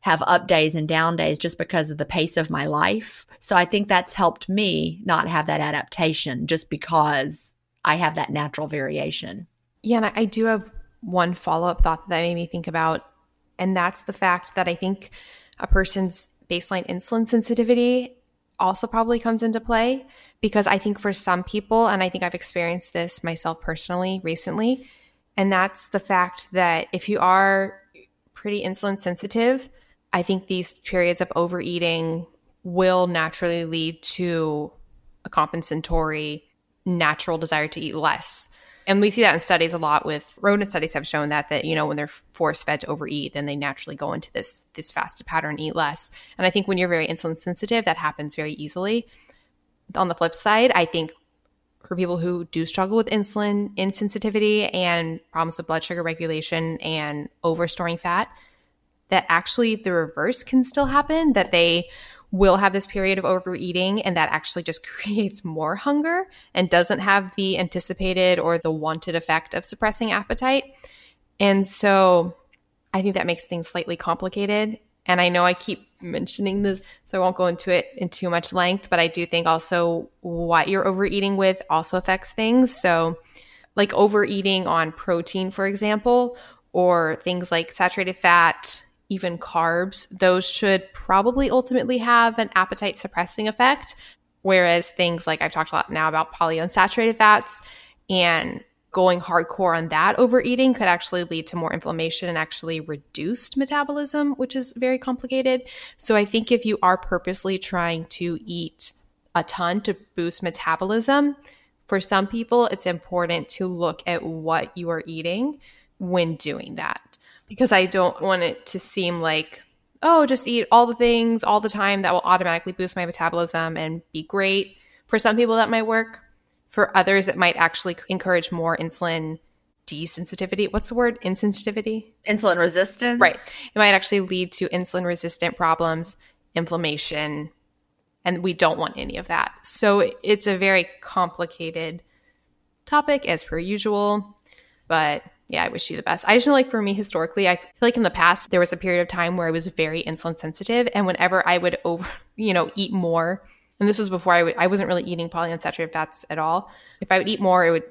have up days and down days just because of the pace of my life. So I think that's helped me not have that adaptation just because I have that natural variation. Yeah, and I do have one follow up thought that made me think about and that's the fact that I think a person's baseline insulin sensitivity also probably comes into play because I think for some people, and I think I've experienced this myself personally recently, and that's the fact that if you are pretty insulin sensitive, I think these periods of overeating will naturally lead to a compensatory natural desire to eat less and we see that in studies a lot with rodent studies have shown that that you know when they're force fed to overeat then they naturally go into this this fasted pattern eat less. And i think when you're very insulin sensitive that happens very easily. On the flip side i think for people who do struggle with insulin insensitivity and problems with blood sugar regulation and over storing fat that actually the reverse can still happen that they will have this period of overeating and that actually just creates more hunger and doesn't have the anticipated or the wanted effect of suppressing appetite. And so I think that makes things slightly complicated. And I know I keep mentioning this, so I won't go into it in too much length, but I do think also what you're overeating with also affects things. So, like overeating on protein, for example, or things like saturated fat, even carbs, those should probably ultimately have an appetite suppressing effect. Whereas things like I've talked a lot now about polyunsaturated fats and going hardcore on that overeating could actually lead to more inflammation and actually reduced metabolism, which is very complicated. So I think if you are purposely trying to eat a ton to boost metabolism, for some people, it's important to look at what you are eating when doing that because I don't want it to seem like, oh, just eat all the things all the time that will automatically boost my metabolism and be great For some people, that might work. For others, it might actually encourage more insulin desensitivity. What's the word? Insensitivity? Insulin resistance. Right. It might actually lead to insulin resistant problems, inflammation, and we don't want any of that. So it's a very complicated topic as per usual. But yeah, I wish you the best. I just know, like, for me historically, I feel like in the past, there was a period of time where I was very insulin sensitive. And whenever I would over, you know, eat more, and this was before I w- I wasn't really eating polyunsaturated fats at all. If I would eat more, it would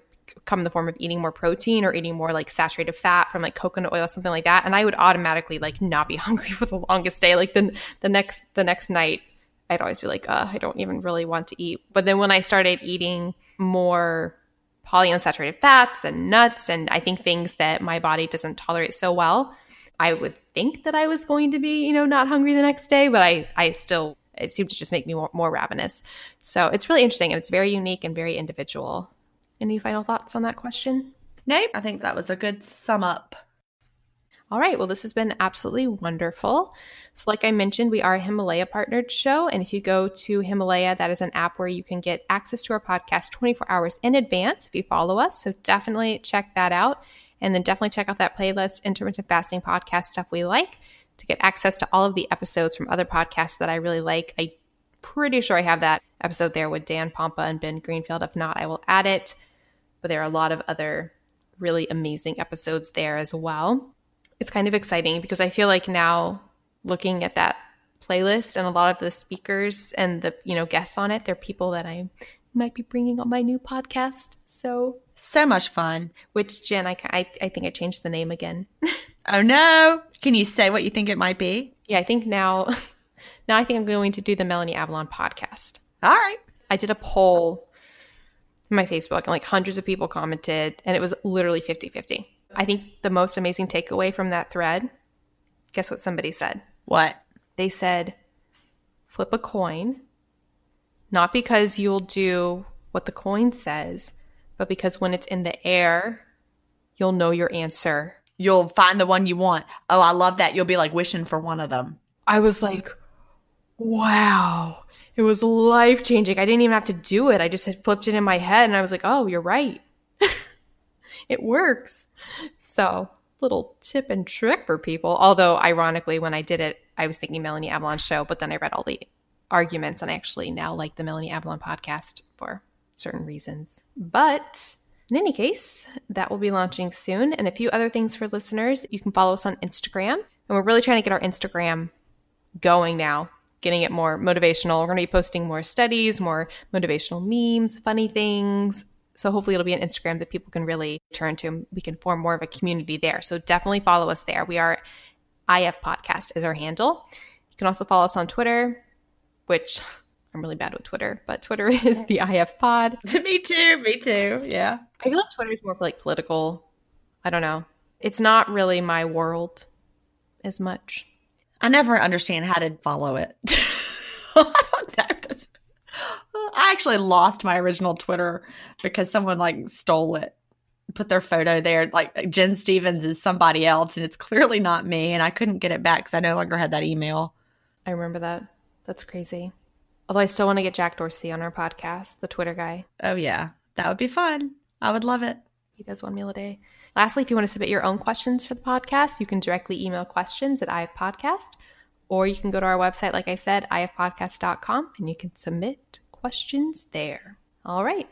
come in the form of eating more protein or eating more like saturated fat from like coconut oil, or something like that. And I would automatically like not be hungry for the longest day. Like the the next the next night, I'd always be like, uh, I don't even really want to eat. But then when I started eating more polyunsaturated fats and nuts, and I think things that my body doesn't tolerate so well, I would think that I was going to be, you know, not hungry the next day, but I, I still, it seemed to just make me more, more ravenous. So it's really interesting and it's very unique and very individual. Any final thoughts on that question? Nope. I think that was a good sum up. All right. Well, this has been absolutely wonderful. So, like I mentioned, we are a Himalaya partnered show. And if you go to Himalaya, that is an app where you can get access to our podcast 24 hours in advance if you follow us. So, definitely check that out. And then definitely check out that playlist, Intermittent Fasting Podcast Stuff We Like, to get access to all of the episodes from other podcasts that I really like. I pretty sure I have that episode there with Dan Pompa and Ben Greenfield. If not, I will add it. But there are a lot of other really amazing episodes there as well it's kind of exciting because I feel like now looking at that playlist and a lot of the speakers and the you know guests on it, they're people that I might be bringing on my new podcast. So so much fun. Which Gin, I I, I think I changed the name again. oh no! Can you say what you think it might be? Yeah, I think now now I think I'm going to do the Melanie Avalon podcast. All right. I did a poll my Facebook and like hundreds of people commented and it was literally 50-50. I think the most amazing takeaway from that thread guess what somebody said? What? They said, flip a coin, not because you'll do what the coin says, but because when it's in the air, you'll know your answer. You'll find the one you want. Oh, I love that. You'll be like wishing for one of them. I was like, wow. It was life changing. I didn't even have to do it. I just had flipped it in my head and I was like, oh, you're right it works. So, little tip and trick for people. Although, ironically, when I did it, I was thinking Melanie Avalon show, but then I read all the arguments and I actually now like the Melanie Avalon podcast for certain reasons. But in any case, that will be launching soon. And a few other things for listeners. You can follow us on Instagram. And we're really trying to get our Instagram going now, getting it more motivational. We're going to be posting more studies, more motivational memes, funny things, so hopefully it'll be an Instagram that people can really turn to and we can form more of a community there. So definitely follow us there. We are IF Podcast is our handle. You can also follow us on Twitter, which I'm really bad with Twitter, but Twitter is the IF Pod. me too. Me too. Yeah. I feel like Twitter is more for like political. I don't know. It's not really my world as much. I never understand how to follow it. I don't know. That's I actually lost my original Twitter because someone like stole it, put their photo there. Like Gin Stephens is somebody else, and it's clearly not me. And I couldn't get it back because I no longer had that email. I remember that. That's crazy. Although I still want to get Jack Dorsey on our podcast, the Twitter guy. Oh, yeah. That would be fun. I would love it. He does one meal a day. Lastly, if you want to submit your own questions for the podcast, you can directly email questions at ifpodcast, or you can go to our website, like I said, ifpodcast.com, and you can submit questions there. All right.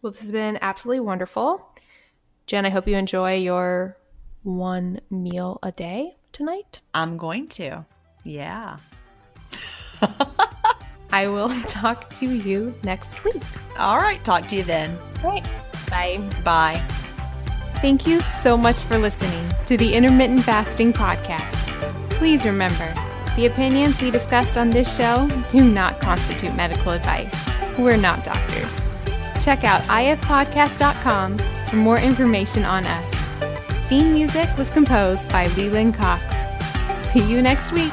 Well, this has been absolutely wonderful. Gin, I hope you enjoy your one meal a day tonight. I'm going to. Yeah. I will talk to you next week. All right. Talk to you then. All right. Bye. Bye. Thank you so much for listening to the Intermittent Fasting Podcast. Please remember, the opinions we discussed on this show do not constitute medical advice. We're not doctors. Check out ifpodcast.com for more information on us. Theme music was composed by Leland Cox. See you next week.